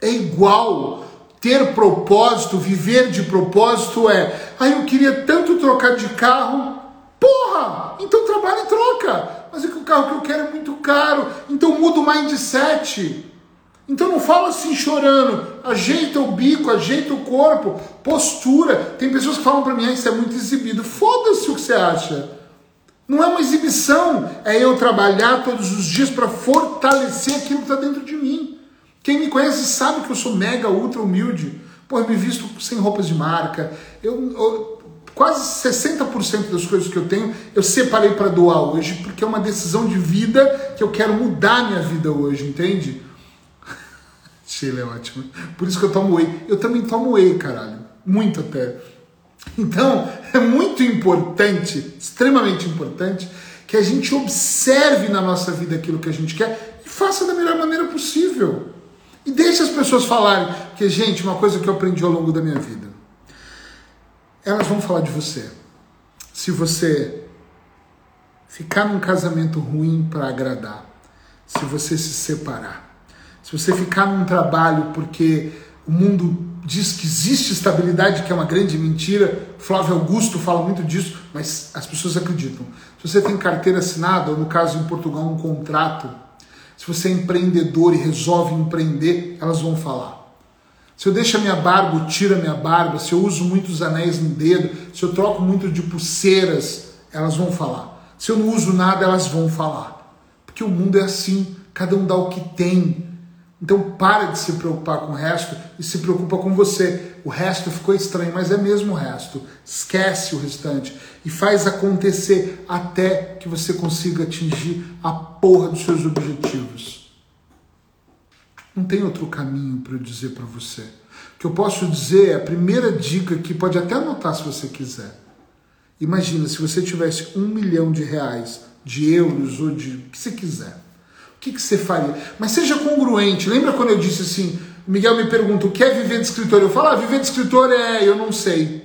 É igual. Ter propósito, viver de propósito é. Ah, eu queria tanto trocar de carro. Porra! Então trabalha e troca. Mas é que o carro que eu quero é muito caro. Então muda o mindset. Então não fala assim chorando, ajeita o bico, ajeita o corpo, postura. Tem pessoas que falam para mim, ah, isso é muito exibido. Foda-se o que você acha. Não é uma exibição, é eu trabalhar todos os dias para fortalecer aquilo que está dentro de mim. Quem me conhece sabe que eu sou mega, ultra humilde. Pô, eu me visto sem roupas de marca. Eu, eu quase 60% das coisas que eu tenho eu separei para doar hoje, porque é uma decisão de vida que eu quero mudar minha vida hoje, entende? (laughs) Sheila é ótimo. Por isso que eu tomo whey. Eu também tomo whey, caralho. Muito até. Então, (laughs) é muito importante, extremamente importante, que a gente observe na nossa vida aquilo que a gente quer e faça da melhor maneira possível. E deixe as pessoas falarem. Porque, gente, uma coisa que eu aprendi ao longo da minha vida. Elas vão falar de você. Se você ficar num casamento ruim para agradar, se você se separar, se você ficar num trabalho porque o mundo diz que existe estabilidade, que é uma grande mentira, Flávio Augusto fala muito disso, mas as pessoas acreditam. Se você tem carteira assinada, ou no caso em Portugal, um contrato, se você é empreendedor e resolve empreender, elas vão falar. Se eu deixo a minha barba, tiro a minha barba, se eu uso muitos anéis no dedo, se eu troco muito de pulseiras, elas vão falar. Se eu não uso nada, elas vão falar. Porque o mundo é assim, cada um dá o que tem. Então para de se preocupar com o resto e se preocupa com você. O resto ficou estranho, mas é mesmo o resto. Esquece o restante e faz acontecer até que você consiga atingir a porra dos seus objetivos. Não tem outro caminho para eu dizer para você. O que eu posso dizer é a primeira dica que pode até anotar se você quiser. Imagina se você tivesse um milhão de reais, de euros ou de o que você quiser o que, que você faria? Mas seja congruente. Lembra quando eu disse assim, Miguel me pergunta, o que é viver de escritor? Eu falo, ah, viver de escritor é, eu não sei.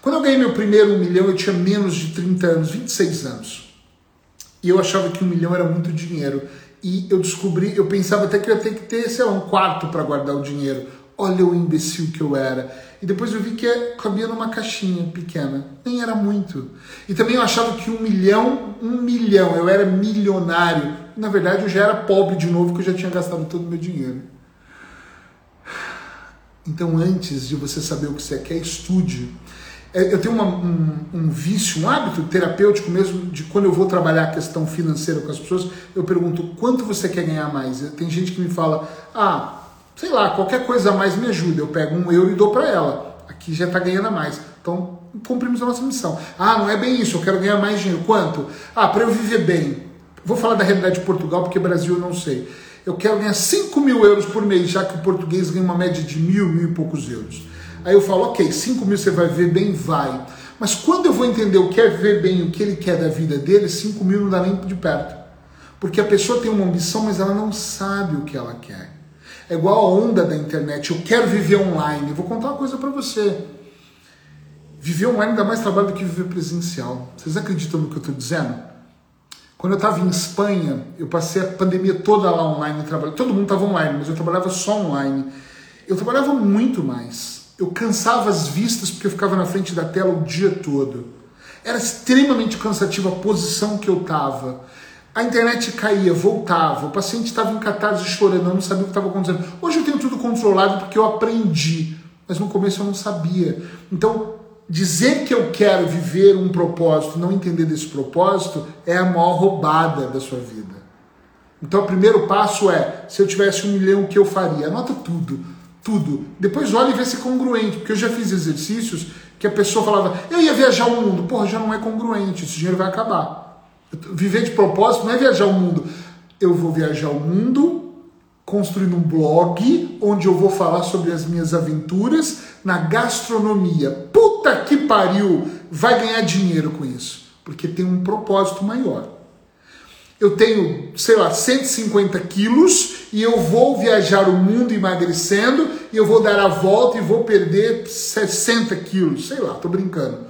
Quando eu ganhei meu primeiro um milhão, eu tinha menos de 30 anos, 26 anos. E eu achava que um milhão era muito dinheiro. E eu descobri, eu pensava até que eu ia ter que ter, sei lá, um quarto para guardar o dinheiro. Olha o imbecil que eu era. E depois eu vi que cabia numa caixinha pequena. Nem era muito. E também eu achava que um milhão, um milhão, eu era milionário na verdade eu já era pobre de novo, porque eu já tinha gastado todo o meu dinheiro. Então, antes de você saber o que você quer, estude. É, eu tenho uma, um, um, vício, um hábito terapêutico mesmo, de quando eu vou trabalhar a questão financeira com as pessoas, eu pergunto quanto você quer ganhar mais. Tem gente que me fala, ah, sei lá, qualquer coisa a mais me ajuda. Eu pego um euro e dou para ela. Aqui já está ganhando a mais. Então, cumprimos a nossa missão. Ah, não é bem isso, eu quero ganhar mais dinheiro. Quanto? Ah, para eu viver bem. Vou falar da realidade de Portugal, porque Brasil eu não sei. Eu quero ganhar 5 mil euros por mês, já que o português ganha uma média de mil, mil e poucos euros. Aí eu falo, ok, 5 mil você vai ver bem? Vai. Mas quando eu vou entender o que é ver bem, o que ele quer da vida dele, 5 mil não dá nem de perto. Porque a pessoa tem uma ambição, mas ela não sabe o que ela quer. É igual a onda da internet. Eu quero viver online. Eu vou contar uma coisa para você. Viver online dá mais trabalho do que viver presencial. Vocês acreditam no que eu estou dizendo? Quando eu estava em Espanha, eu passei a pandemia toda lá online, todo mundo estava online, mas eu trabalhava só online. Eu trabalhava muito mais. Eu cansava as vistas porque eu ficava na frente da tela o dia todo. Era extremamente cansativa a posição que eu estava. A internet caía, voltava, o paciente estava em catarse chorando, eu não sabia o que estava acontecendo. Hoje eu tenho tudo controlado porque eu aprendi, mas no começo eu não sabia. Então, dizer que eu quero viver um propósito, não entender desse propósito, é a maior roubada da sua vida. Então, o primeiro passo é: se eu tivesse um milhão, o que eu faria? Anota tudo, tudo. Depois olha e vê se é congruente, porque eu já fiz exercícios que a pessoa falava, eu ia viajar o mundo. Porra, já não é congruente, esse dinheiro vai acabar. Viver de propósito não é viajar o mundo. Eu vou viajar o mundo construindo um blog onde eu vou falar sobre as minhas aventuras na gastronomia. Puta que pariu! Vai ganhar dinheiro com isso, porque tem um propósito maior. Eu tenho, sei lá, 150 quilos e eu vou viajar o mundo emagrecendo e eu vou dar a volta e vou perder 60 quilos, sei lá, tô brincando.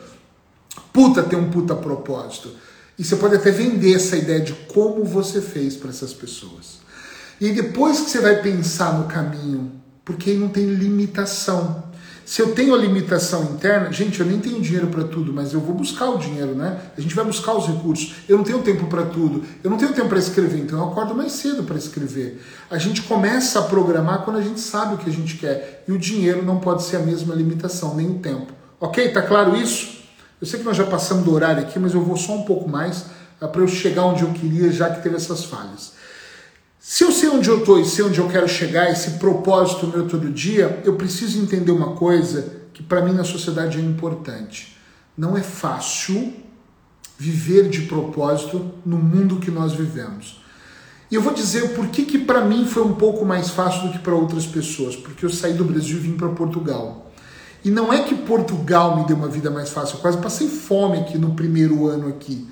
Puta, tem um puta propósito. E você pode até vender essa ideia de como você fez para essas pessoas. E depois que você vai pensar no caminho, porque não tem limitação. Se eu tenho a limitação interna, gente, eu nem tenho dinheiro para tudo, mas eu vou buscar o dinheiro, né? A gente vai buscar os recursos. Eu não tenho tempo para tudo. Eu não tenho tempo para escrever, então eu acordo mais cedo para escrever. A gente começa a programar quando a gente sabe o que a gente quer. E o dinheiro não pode ser a mesma limitação, nem o tempo. Ok? Tá claro isso? Eu sei que nós já passamos do horário aqui, mas eu vou só um pouco mais para eu chegar onde eu queria, já que teve essas falhas. Se eu sei onde eu estou e sei onde eu quero chegar, esse propósito meu todo dia, eu preciso entender uma coisa que para mim na sociedade é importante. Não é fácil viver de propósito no mundo que nós vivemos. E eu vou dizer por que, que para mim foi um pouco mais fácil do que para outras pessoas, porque eu saí do Brasil e vim para Portugal. E não é que Portugal me deu uma vida mais fácil, eu quase passei fome aqui no primeiro ano aqui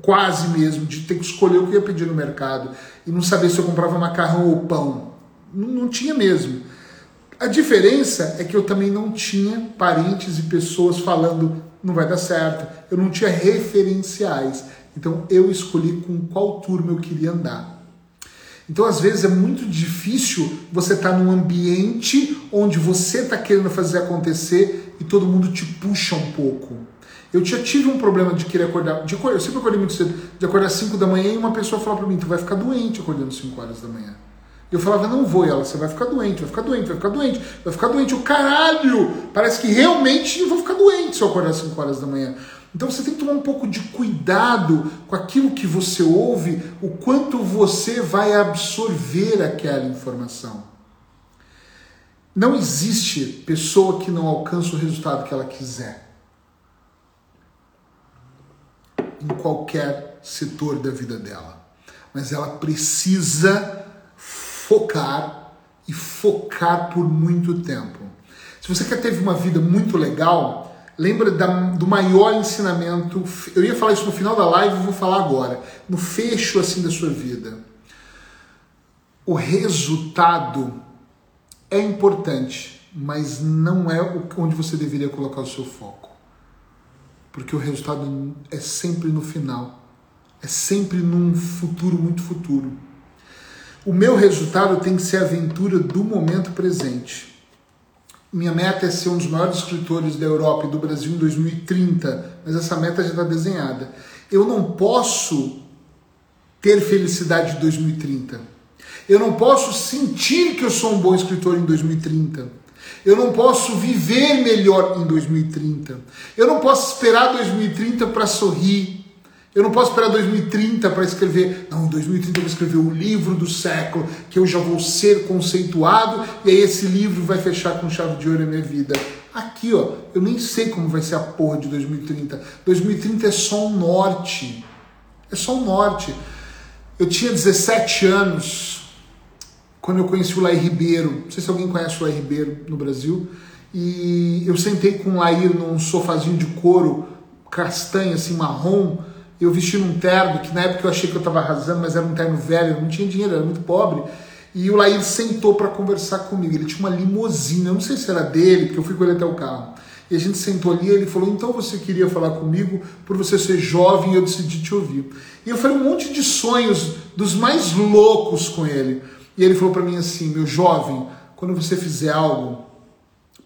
quase mesmo, de ter que escolher o que eu ia pedir no mercado e não saber se eu comprava macarrão ou pão. Não, não tinha mesmo. A diferença é que eu também não tinha parentes e pessoas falando não vai dar certo. Eu não tinha referenciais. Então eu escolhi com qual turma eu queria andar. Então, às vezes, é muito difícil você estar tá num ambiente onde você está querendo fazer acontecer e todo mundo te puxa um pouco. Eu já tive um problema de querer acordar, de eu sempre acordei muito cedo, de acordar às 5 da manhã e uma pessoa falava para mim, tu vai ficar doente acordando às 5 horas da manhã. Eu falava, não vou, e ela, você vai ficar doente, vai ficar doente, vai ficar doente, vai ficar doente. O caralho! Parece que realmente eu vou ficar doente se eu acordar às 5 horas da manhã. Então você tem que tomar um pouco de cuidado com aquilo que você ouve, o quanto você vai absorver aquela informação. Não existe pessoa que não alcança o resultado que ela quiser. Em qualquer setor da vida dela. Mas ela precisa focar e focar por muito tempo. Se você quer ter uma vida muito legal, lembra da, do maior ensinamento. Eu ia falar isso no final da live, vou falar agora. No fecho assim da sua vida. O resultado é importante, mas não é onde você deveria colocar o seu foco porque o resultado é sempre no final, é sempre num futuro muito futuro. O meu resultado tem que ser a aventura do momento presente. Minha meta é ser um dos maiores escritores da Europa e do Brasil em 2030, mas essa meta já está desenhada. Eu não posso ter felicidade em 2030. Eu não posso sentir que eu sou um bom escritor em 2030. Eu não posso viver melhor em 2030. Eu não posso esperar 2030 para sorrir. Eu não posso esperar 2030 para escrever. Não, em 2030 eu vou escrever o livro do século, que eu já vou ser conceituado, e aí esse livro vai fechar com chave de ouro a minha vida. Aqui, ó, eu nem sei como vai ser a porra de 2030. 2030 é só um norte. É só um norte. Eu tinha 17 anos quando eu conheci o Lair Ribeiro, não sei se alguém conhece o Lair Ribeiro no Brasil, e eu sentei com o Lair num sofazinho de couro castanho, assim, marrom, eu vestindo um terno, que na época eu achei que eu estava arrasando, mas era um terno velho, eu não tinha dinheiro, era muito pobre, e o Lair sentou para conversar comigo, ele tinha uma limusina, eu não sei se era dele, porque eu fui com ele até o carro, e a gente sentou ali ele falou, então você queria falar comigo por você ser jovem e eu decidi te ouvir. E eu falei um monte de sonhos dos mais loucos com ele. E ele falou para mim assim: meu jovem, quando você fizer algo,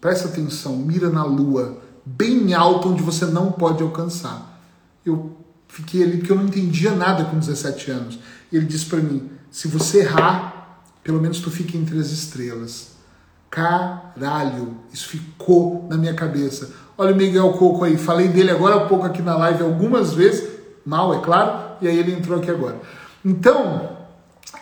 presta atenção, mira na lua, bem alto onde você não pode alcançar. Eu fiquei ali porque eu não entendia nada com 17 anos. E ele disse para mim: se você errar, pelo menos tu fica entre as estrelas. Caralho, isso ficou na minha cabeça. Olha o Miguel Coco aí, falei dele agora há pouco aqui na live algumas vezes, mal, é claro, e aí ele entrou aqui agora. Então,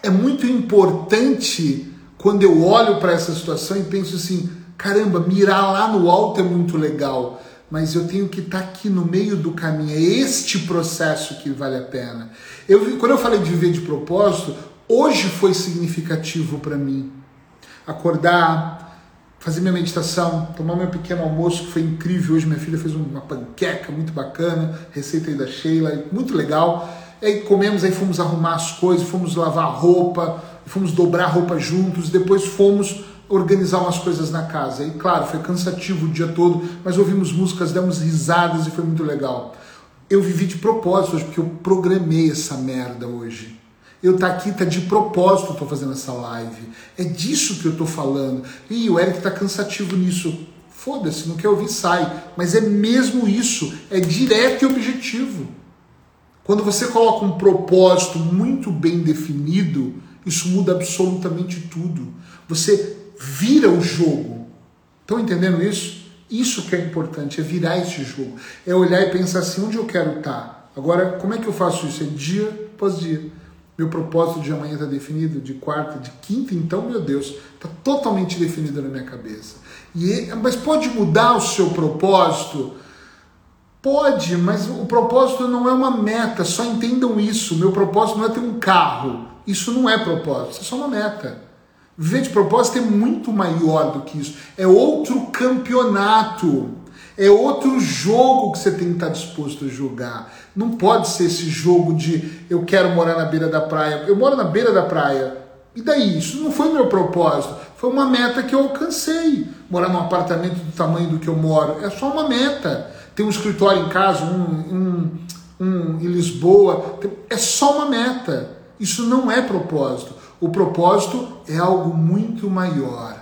é muito importante quando eu olho para essa situação e penso assim: caramba, mirar lá no alto é muito legal, mas eu tenho que estar tá aqui no meio do caminho. É este processo que vale a pena. Eu, quando eu falei de viver de propósito, hoje foi significativo para mim. Acordar, fazer minha meditação, tomar meu pequeno almoço, que foi incrível. Hoje minha filha fez uma panqueca muito bacana, receita aí da Sheila, muito legal. Aí comemos, aí fomos arrumar as coisas, fomos lavar roupa, fomos dobrar roupa juntos, depois fomos organizar umas coisas na casa. E claro, foi cansativo o dia todo, mas ouvimos músicas, demos risadas e foi muito legal. Eu vivi de propósito hoje, porque eu programei essa merda hoje. Eu tá aqui, tá de propósito, tô fazendo essa live. É disso que eu tô falando. E o Eric tá cansativo nisso. Foda-se, não quer ouvir, sai. Mas é mesmo isso, é direto e objetivo. Quando você coloca um propósito muito bem definido, isso muda absolutamente tudo. Você vira o jogo. Estão entendendo isso? Isso que é importante, é virar esse jogo. É olhar e pensar assim, onde eu quero estar? Agora, como é que eu faço isso? É dia após dia. Meu propósito de amanhã está definido, de quarta, de quinta, então, meu Deus, está totalmente definido na minha cabeça. E, é, mas pode mudar o seu propósito? Pode, mas o propósito não é uma meta, só entendam isso. Meu propósito não é ter um carro. Isso não é propósito, isso é só uma meta. Viver de propósito é muito maior do que isso. É outro campeonato. É outro jogo que você tem que estar disposto a jogar. Não pode ser esse jogo de eu quero morar na beira da praia. Eu moro na beira da praia. E daí? Isso não foi meu propósito. Foi uma meta que eu alcancei. Morar num apartamento do tamanho do que eu moro. É só uma meta. Ter um escritório em casa, um, um, um em Lisboa. É só uma meta. Isso não é propósito. O propósito é algo muito maior.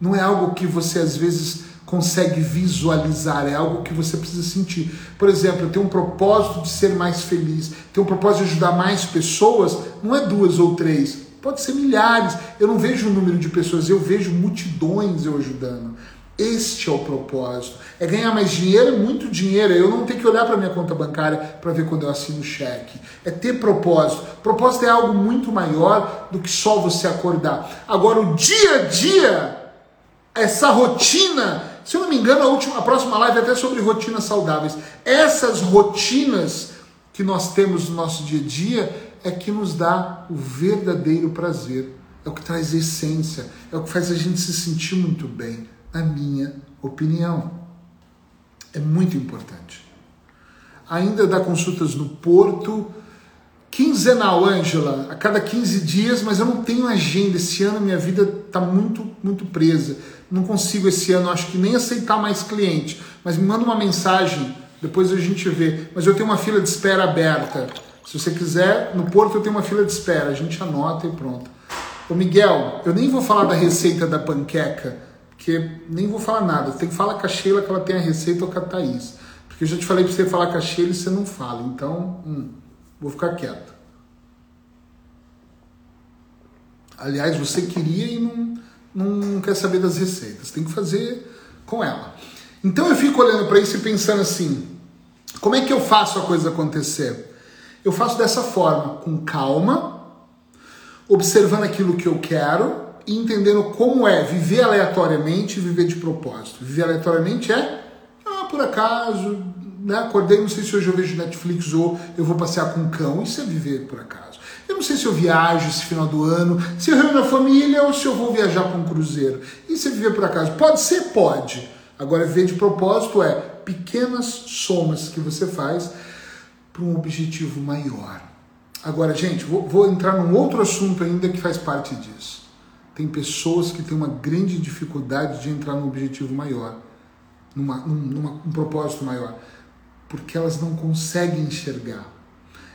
Não é algo que você às vezes consegue visualizar, é algo que você precisa sentir. Por exemplo, eu tenho um propósito de ser mais feliz, tenho um propósito de ajudar mais pessoas, não é duas ou três, pode ser milhares. Eu não vejo o número de pessoas, eu vejo multidões eu ajudando. Este é o propósito. É ganhar mais dinheiro, muito dinheiro. Eu não tenho que olhar para minha conta bancária para ver quando eu assino o cheque. É ter propósito. Propósito é algo muito maior do que só você acordar. Agora, o dia a dia, essa rotina. Se eu não me engano, a, última, a próxima live é até sobre rotinas saudáveis. Essas rotinas que nós temos no nosso dia a dia é que nos dá o verdadeiro prazer. É o que traz essência. É o que faz a gente se sentir muito bem a minha opinião. É muito importante. Ainda dá consultas no Porto, quinzenal, Ângela, a cada 15 dias, mas eu não tenho agenda. Esse ano minha vida está muito, muito presa. Não consigo esse ano, acho que nem aceitar mais cliente. Mas me manda uma mensagem, depois a gente vê. Mas eu tenho uma fila de espera aberta. Se você quiser, no Porto eu tenho uma fila de espera, a gente anota e pronto. Ô Miguel, eu nem vou falar da receita da panqueca que nem vou falar nada. Tem que falar com a Sheila que ela tem a receita ou com a Thaís. Porque eu já te falei para você falar com a Sheila e você não fala. Então, hum, vou ficar quieto. Aliás, você queria e não, não quer saber das receitas. Tem que fazer com ela. Então eu fico olhando para isso e pensando assim: como é que eu faço a coisa acontecer? Eu faço dessa forma, com calma, observando aquilo que eu quero e entendendo como é viver aleatoriamente e viver de propósito. Viver aleatoriamente é, ah, por acaso, né? acordei, não sei se hoje eu vejo Netflix ou eu vou passear com um cão. Isso é viver por acaso. Eu não sei se eu viajo esse final do ano, se eu reúno a família ou se eu vou viajar para um cruzeiro. Isso é viver por acaso. Pode ser? Pode. Agora, viver de propósito é pequenas somas que você faz para um objetivo maior. Agora, gente, vou, vou entrar num outro assunto ainda que faz parte disso. Tem pessoas que têm uma grande dificuldade de entrar num objetivo maior, numa, num, numa, um propósito maior, porque elas não conseguem enxergar.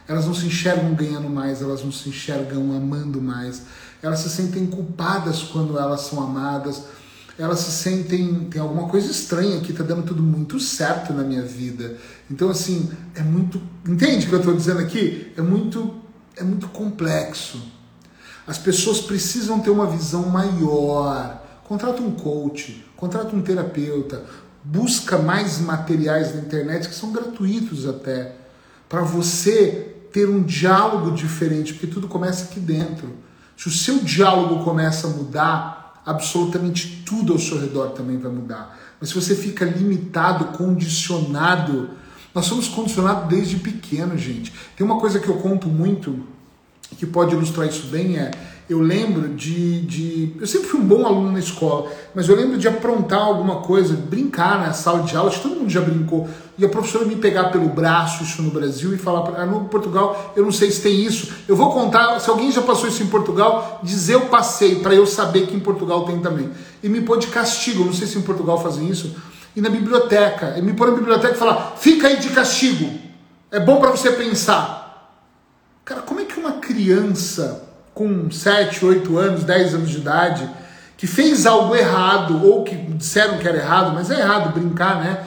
Elas não se enxergam ganhando mais, elas não se enxergam amando mais. Elas se sentem culpadas quando elas são amadas. Elas se sentem, tem alguma coisa estranha aqui, tá dando tudo muito certo na minha vida. Então assim, é muito, entende o que eu estou dizendo aqui? É muito é muito complexo. As pessoas precisam ter uma visão maior. Contrata um coach, contrata um terapeuta, busca mais materiais na internet que são gratuitos até, para você ter um diálogo diferente, porque tudo começa aqui dentro. Se o seu diálogo começa a mudar, absolutamente tudo ao seu redor também vai mudar. Mas se você fica limitado, condicionado, nós somos condicionados desde pequeno, gente. Tem uma coisa que eu conto muito, que pode ilustrar isso bem, é eu lembro de, de. Eu sempre fui um bom aluno na escola, mas eu lembro de aprontar alguma coisa, brincar na sala de aula, acho que todo mundo já brincou. E a professora me pegar pelo braço, isso no Brasil, e falar: ah, no Portugal, eu não sei se tem isso. Eu vou contar, se alguém já passou isso em Portugal, dizer eu passei, para eu saber que em Portugal tem também. E me pôr de castigo, eu não sei se em Portugal fazem isso. E na biblioteca, e me pôr na biblioteca e falar: fica aí de castigo, é bom para você pensar. Cara, como é que uma criança com 7, 8 anos, 10 anos de idade, que fez algo errado, ou que disseram que era errado, mas é errado brincar, né?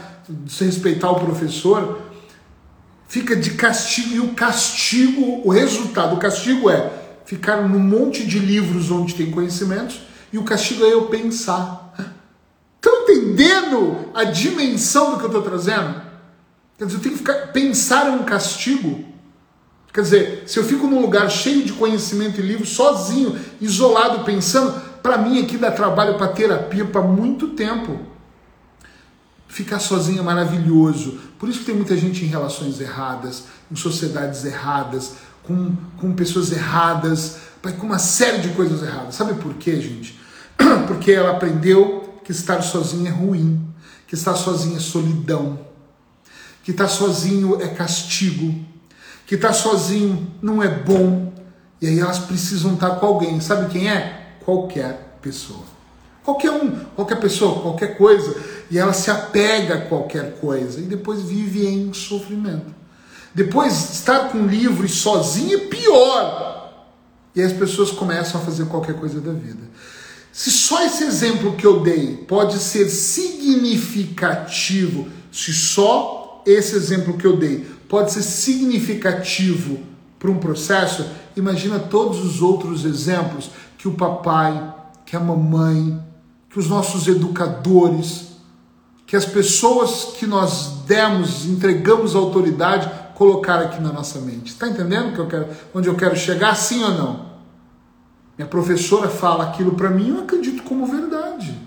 Se respeitar o professor, fica de castigo, e o castigo, o resultado, o castigo é ficar num monte de livros onde tem conhecimentos, e o castigo é eu pensar. Estão entendendo a dimensão do que eu estou trazendo? Quer dizer, eu tenho que ficar, pensar é um castigo. Quer dizer, se eu fico num lugar cheio de conhecimento e livro, sozinho, isolado, pensando, para mim aqui dá trabalho para terapia para muito tempo. Ficar sozinho é maravilhoso. Por isso que tem muita gente em relações erradas, em sociedades erradas, com, com pessoas erradas, com uma série de coisas erradas. Sabe por quê, gente? (clears throat) Porque ela aprendeu que estar sozinho é ruim, que estar sozinho é solidão, que estar sozinho é castigo que está sozinho não é bom. E aí elas precisam estar tá com alguém. Sabe quem é? Qualquer pessoa. Qualquer um, qualquer pessoa, qualquer coisa. E ela se apega a qualquer coisa e depois vive em sofrimento. Depois, estar com um livro e sozinho é pior. E as pessoas começam a fazer qualquer coisa da vida. Se só esse exemplo que eu dei pode ser significativo, se só esse exemplo que eu dei pode ser significativo para um processo, imagina todos os outros exemplos que o papai, que a mamãe, que os nossos educadores, que as pessoas que nós demos, entregamos autoridade, colocaram aqui na nossa mente. Está entendendo que eu quero, onde eu quero chegar, sim ou não? Minha professora fala aquilo para mim, eu acredito como verdade.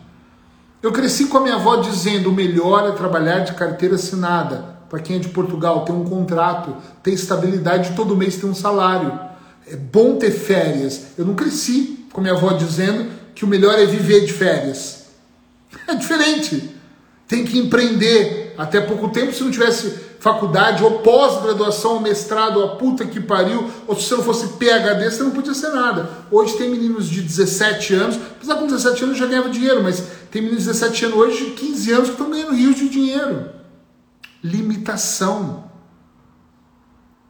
Eu cresci com a minha avó dizendo: o melhor é trabalhar de carteira assinada para quem é de Portugal, tem um contrato, tem estabilidade, todo mês tem um salário. É bom ter férias. Eu não cresci com minha avó dizendo que o melhor é viver de férias. É diferente. Tem que empreender. Até pouco tempo, se não tivesse faculdade ou pós-graduação, ou mestrado, ou a puta que pariu, ou se você não fosse PHD, você não podia ser nada. Hoje tem meninos de 17 anos, apesar com 17 anos já ganhava dinheiro, mas tem meninos de 17 anos hoje, de 15 anos, que estão ganhando rios de dinheiro limitação.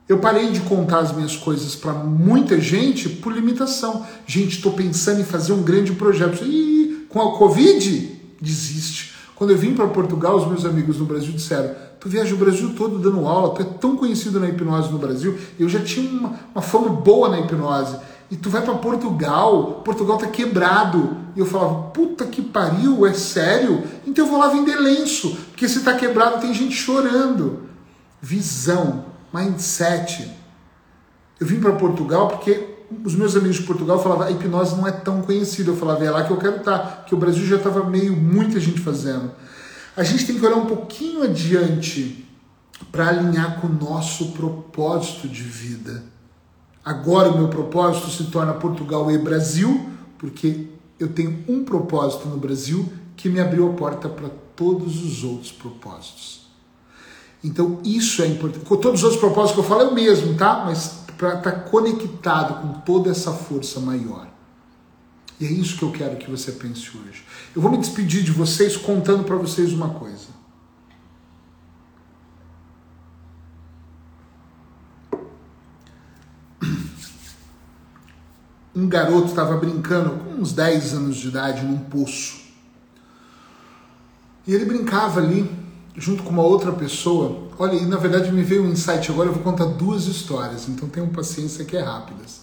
Eu parei de contar as minhas coisas para muita gente por limitação. Gente, estou pensando em fazer um grande projeto. E com a Covid, desiste. Quando eu vim para Portugal, os meus amigos no Brasil disseram: Tu viaja o Brasil todo dando aula, tu é tão conhecido na hipnose no Brasil. Eu já tinha uma, uma fama boa na hipnose. E tu vai para Portugal, Portugal tá quebrado. E eu falava, puta que pariu, é sério? Então eu vou lá vender lenço, porque se tá quebrado tem gente chorando. Visão, mindset. Eu vim para Portugal porque os meus amigos de Portugal falavam, a hipnose não é tão conhecida. Eu falava, é lá que eu quero estar, tá, que o Brasil já estava meio muita gente fazendo. A gente tem que olhar um pouquinho adiante para alinhar com o nosso propósito de vida. Agora o meu propósito se torna Portugal e Brasil, porque eu tenho um propósito no Brasil que me abriu a porta para todos os outros propósitos. Então isso é importante. Todos os outros propósitos que eu falo é o mesmo, tá? Mas para estar tá conectado com toda essa força maior. E é isso que eu quero que você pense hoje. Eu vou me despedir de vocês contando para vocês uma coisa. Um garoto estava brincando com uns 10 anos de idade num poço. E ele brincava ali, junto com uma outra pessoa. Olha, e na verdade me veio um insight agora, eu vou contar duas histórias, então tenham paciência que é rápidas.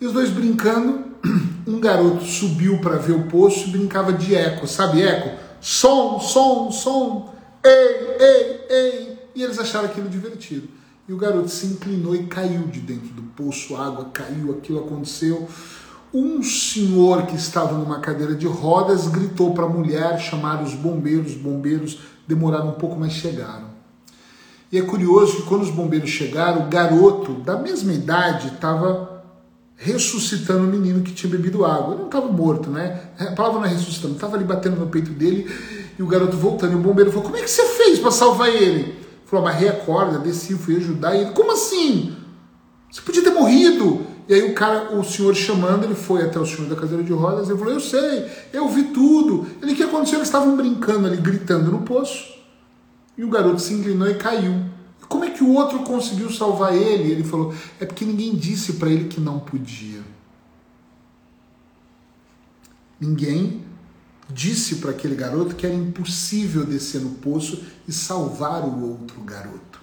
E os dois brincando, (clears throat) um garoto subiu para ver o poço e brincava de eco, sabe eco? Som, som, som, ei, ei, ei. E eles acharam aquilo divertido. E o garoto se inclinou e caiu de dentro do poço, água caiu, aquilo aconteceu. um senhor que estava numa cadeira de rodas gritou para a mulher chamar os bombeiros. Os bombeiros demoraram um pouco, mas chegaram. E é curioso que quando os bombeiros chegaram, o garoto da mesma idade estava ressuscitando o menino que tinha bebido água. Ele não estava morto, né? A palavra não é ressuscitando, estava ali batendo no peito dele e o garoto voltando. E o bombeiro falou: Como é que você fez para salvar ele? Ele falou: Amarrei a corda, desci, fui ajudar. E ele: Como assim? Você podia ter morrido. E aí o cara, o senhor chamando, ele foi até o senhor da cadeira de rodas e falou: Eu sei, eu vi tudo. Ele: O que aconteceu? Eles estavam brincando ali, gritando no poço. E o garoto se inclinou e caiu. Como é que o outro conseguiu salvar ele? Ele falou: é porque ninguém disse para ele que não podia. Ninguém disse para aquele garoto que era impossível descer no poço e salvar o outro garoto.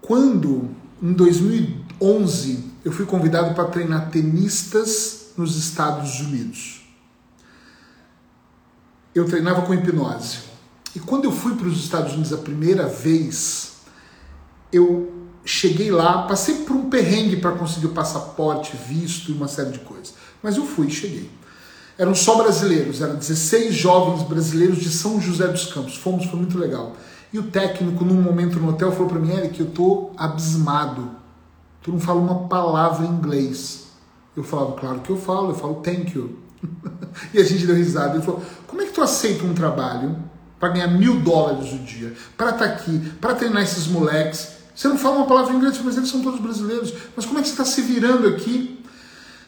Quando, em 2011, eu fui convidado para treinar tenistas nos Estados Unidos, eu treinava com hipnose. E quando eu fui para os Estados Unidos a primeira vez, eu cheguei lá, passei por um perrengue para conseguir o passaporte, visto e uma série de coisas. Mas eu fui cheguei. Eram só brasileiros, eram 16 jovens brasileiros de São José dos Campos. Fomos, foi muito legal. E o técnico, num momento no hotel, falou para mim, Eric, eu tô abismado. Tu não fala uma palavra em inglês. Eu falava, claro que eu falo, eu falo thank you. (laughs) e a gente deu risada. Ele falou, como é que tu aceita um trabalho para ganhar mil dólares o dia, para estar tá aqui, para treinar esses moleques. Você não fala uma palavra em inglês, mas eles são todos brasileiros. Mas como é que você está se virando aqui?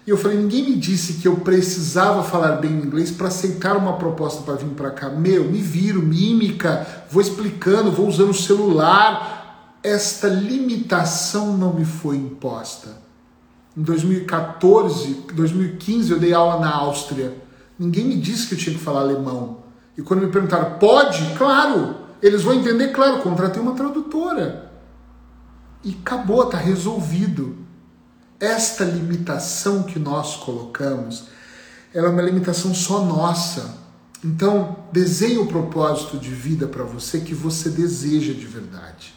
E eu falei, ninguém me disse que eu precisava falar bem inglês para aceitar uma proposta para vir para cá. Meu, me viro, mímica, vou explicando, vou usando o celular. Esta limitação não me foi imposta. Em 2014, 2015 eu dei aula na Áustria. Ninguém me disse que eu tinha que falar alemão. E quando me perguntaram, pode? Claro! Eles vão entender, claro, contratei uma tradutora. E acabou, está resolvido. Esta limitação que nós colocamos, ela é uma limitação só nossa. Então, desenhe o propósito de vida para você que você deseja de verdade.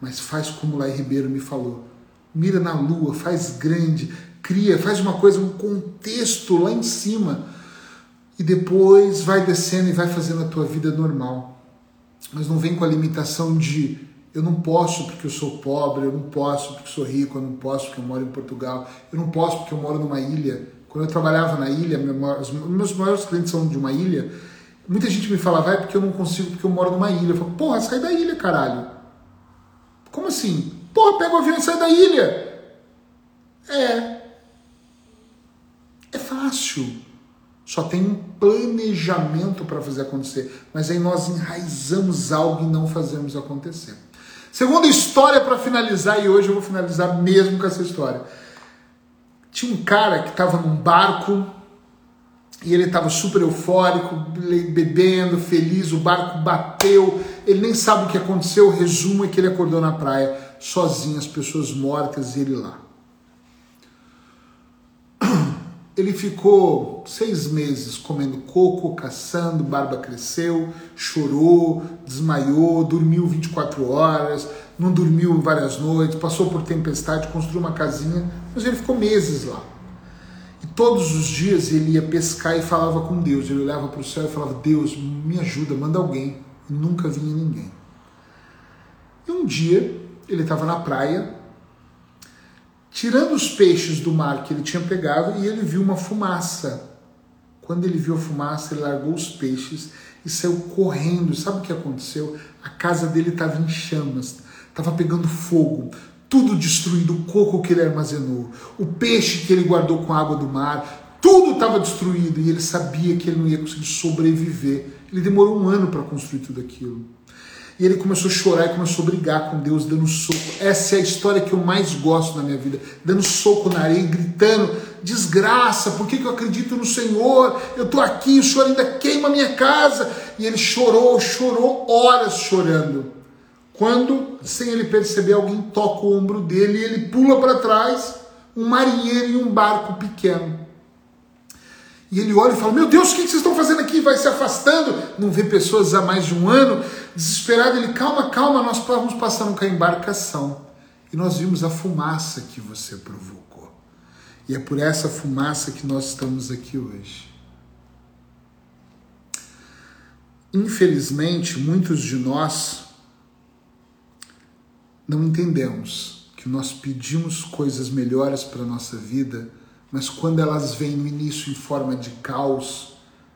Mas faz como Lai Ribeiro me falou. Mira na lua, faz grande, cria, faz uma coisa, um contexto lá em cima e depois vai descendo e vai fazendo a tua vida normal. Mas não vem com a limitação de eu não posso porque eu sou pobre, eu não posso porque sou rico, eu não posso porque eu moro em Portugal, eu não posso porque eu moro numa ilha. Quando eu trabalhava na ilha, meus maiores clientes são de uma ilha, muita gente me falava, vai porque eu não consigo porque eu moro numa ilha. Eu falo, porra, sai da ilha, caralho. Como assim? Porra, pega o avião e sai da ilha. É. É fácil. Só tem um planejamento para fazer acontecer. Mas aí nós enraizamos algo e não fazemos acontecer. Segunda história para finalizar, e hoje eu vou finalizar mesmo com essa história. Tinha um cara que estava num barco e ele estava super eufórico, bebendo, feliz, o barco bateu, ele nem sabe o que aconteceu, o resumo é que ele acordou na praia, sozinho, as pessoas mortas e ele lá. Ele ficou seis meses comendo coco, caçando, barba cresceu, chorou, desmaiou, dormiu 24 horas, não dormiu várias noites, passou por tempestade, construiu uma casinha, mas ele ficou meses lá. E todos os dias ele ia pescar e falava com Deus. Ele olhava para o céu e falava: Deus, me ajuda, manda alguém. E nunca vinha ninguém. E um dia ele estava na praia tirando os peixes do mar que ele tinha pegado e ele viu uma fumaça. Quando ele viu a fumaça, ele largou os peixes e saiu correndo. Sabe o que aconteceu? A casa dele estava em chamas, estava pegando fogo, tudo destruído, o coco que ele armazenou, o peixe que ele guardou com a água do mar, tudo estava destruído e ele sabia que ele não ia conseguir sobreviver. Ele demorou um ano para construir tudo aquilo. E ele começou a chorar e começou a brigar com Deus, dando soco. Essa é a história que eu mais gosto na minha vida. Dando soco na areia, gritando: desgraça, por que, que eu acredito no Senhor? Eu estou aqui, o Senhor ainda queima a minha casa. E ele chorou, chorou horas chorando. Quando, sem ele perceber, alguém toca o ombro dele e ele pula para trás, um marinheiro em um barco pequeno. E ele olha e fala: Meu Deus, o que vocês estão fazendo aqui? Vai se afastando. Não vê pessoas há mais de um ano. Desesperado, ele: Calma, calma, nós vamos passando com a embarcação. E nós vimos a fumaça que você provocou. E é por essa fumaça que nós estamos aqui hoje. Infelizmente, muitos de nós não entendemos que nós pedimos coisas melhores para a nossa vida, mas quando elas vêm no início em forma de caos,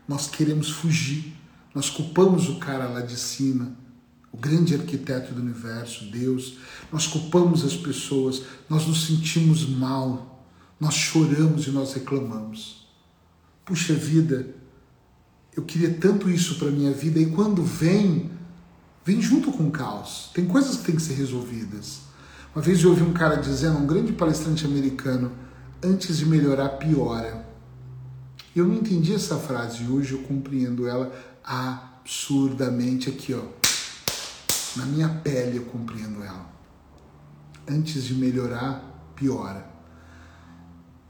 nós queremos fugir. Nós culpamos o cara lá de cima, o grande arquiteto do universo, Deus. Nós culpamos as pessoas, nós nos sentimos mal, nós choramos e nós reclamamos. Puxa vida, eu queria tanto isso para minha vida e quando vem, vem junto com o caos. Tem coisas que têm que ser resolvidas. Uma vez eu ouvi um cara dizendo, um grande palestrante americano, antes de melhorar, piora. Eu não entendi essa frase e hoje eu compreendo ela absurdamente aqui, ó. Na minha pele eu compreendo ela. Antes de melhorar, piora.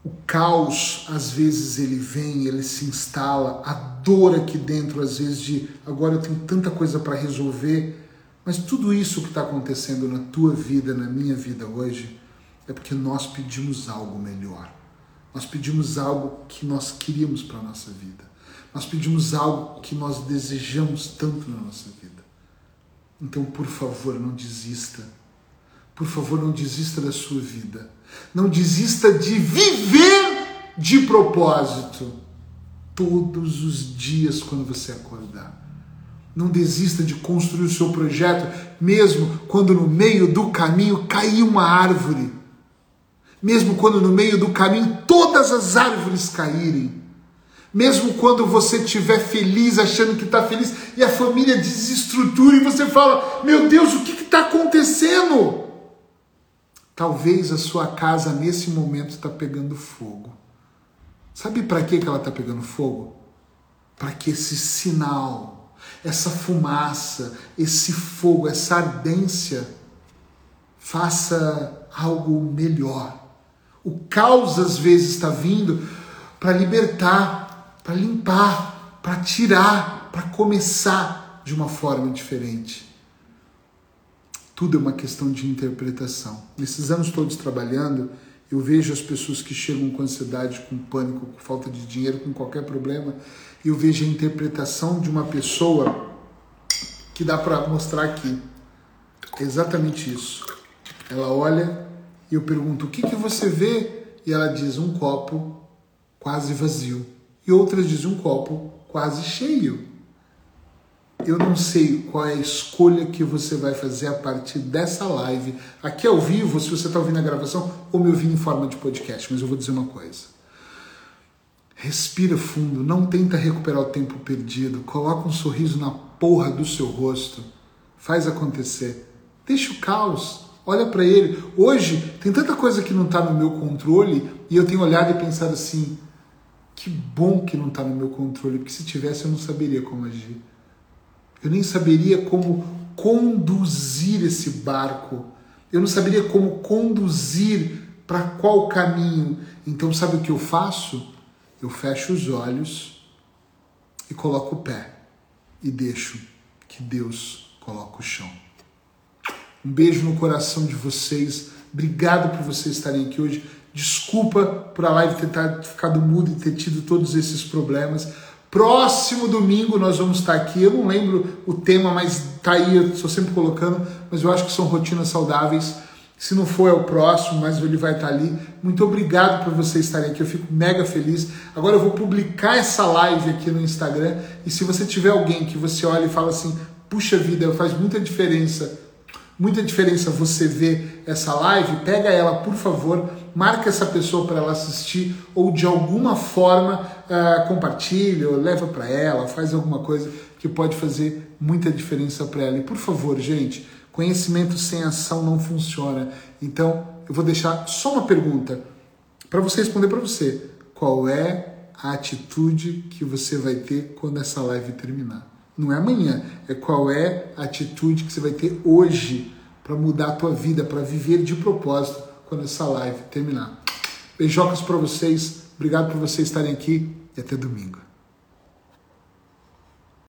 O caos, às vezes, ele vem, ele se instala, a dor aqui dentro, às vezes, de agora eu tenho tanta coisa para resolver, mas tudo isso que está acontecendo na tua vida, na minha vida hoje, é porque nós pedimos algo melhor. Nós pedimos algo que nós queríamos para a nossa vida. Nós pedimos algo que nós desejamos tanto na nossa vida. Então, por favor, não desista. Por favor, não desista da sua vida. Não desista de viver de propósito todos os dias quando você acordar. Não desista de construir o seu projeto, mesmo quando no meio do caminho cair uma árvore. Mesmo quando no meio do caminho todas as árvores caírem. Mesmo quando você estiver feliz, achando que está feliz, e a família desestrutura e você fala: Meu Deus, o que está acontecendo? Talvez a sua casa nesse momento está pegando fogo. Sabe para que ela está pegando fogo? Para que esse sinal, essa fumaça, esse fogo, essa ardência faça algo melhor. O caos às vezes está vindo para libertar, para limpar, para tirar, para começar de uma forma diferente. Tudo é uma questão de interpretação. Nesses anos todos trabalhando, eu vejo as pessoas que chegam com ansiedade, com pânico, com falta de dinheiro, com qualquer problema, eu vejo a interpretação de uma pessoa que dá para mostrar aqui. É exatamente isso. Ela olha e eu pergunto: o que, que você vê? E ela diz: um copo quase vazio. E outras dizem um copo quase cheio eu não sei qual é a escolha que você vai fazer a partir dessa live, aqui ao vivo, se você está ouvindo a gravação, ou me ouvindo em forma de podcast, mas eu vou dizer uma coisa. Respira fundo, não tenta recuperar o tempo perdido, coloca um sorriso na porra do seu rosto, faz acontecer. Deixa o caos, olha para ele. Hoje tem tanta coisa que não está no meu controle e eu tenho olhado e pensado assim: que bom que não está no meu controle, porque se tivesse eu não saberia como agir. Eu nem saberia como conduzir esse barco. Eu não saberia como conduzir para qual caminho. Então, sabe o que eu faço? Eu fecho os olhos e coloco o pé e deixo que Deus coloque o chão. Um beijo no coração de vocês. Obrigado por vocês estarem aqui hoje. Desculpa por a live ter ficado muda e ter tido todos esses problemas. Próximo domingo nós vamos estar aqui. Eu não lembro o tema, mas tá aí, eu estou sempre colocando, mas eu acho que são rotinas saudáveis. Se não for, é o próximo, mas ele vai estar ali. Muito obrigado por vocês estarem aqui, eu fico mega feliz. Agora eu vou publicar essa live aqui no Instagram. E se você tiver alguém que você olha e fala assim: puxa vida, faz muita diferença, muita diferença você ver essa live, pega ela, por favor, marca essa pessoa para ela assistir ou de alguma forma uh, compartilha ou leva para ela, faz alguma coisa que pode fazer muita diferença para ela. E por favor, gente, conhecimento sem ação não funciona. Então, eu vou deixar só uma pergunta para você responder para você. Qual é a atitude que você vai ter quando essa live terminar? Não é amanhã, é qual é a atitude que você vai ter hoje para mudar a tua vida, para viver de propósito quando essa live terminar. Beijocas para vocês, obrigado por vocês estarem aqui e até domingo.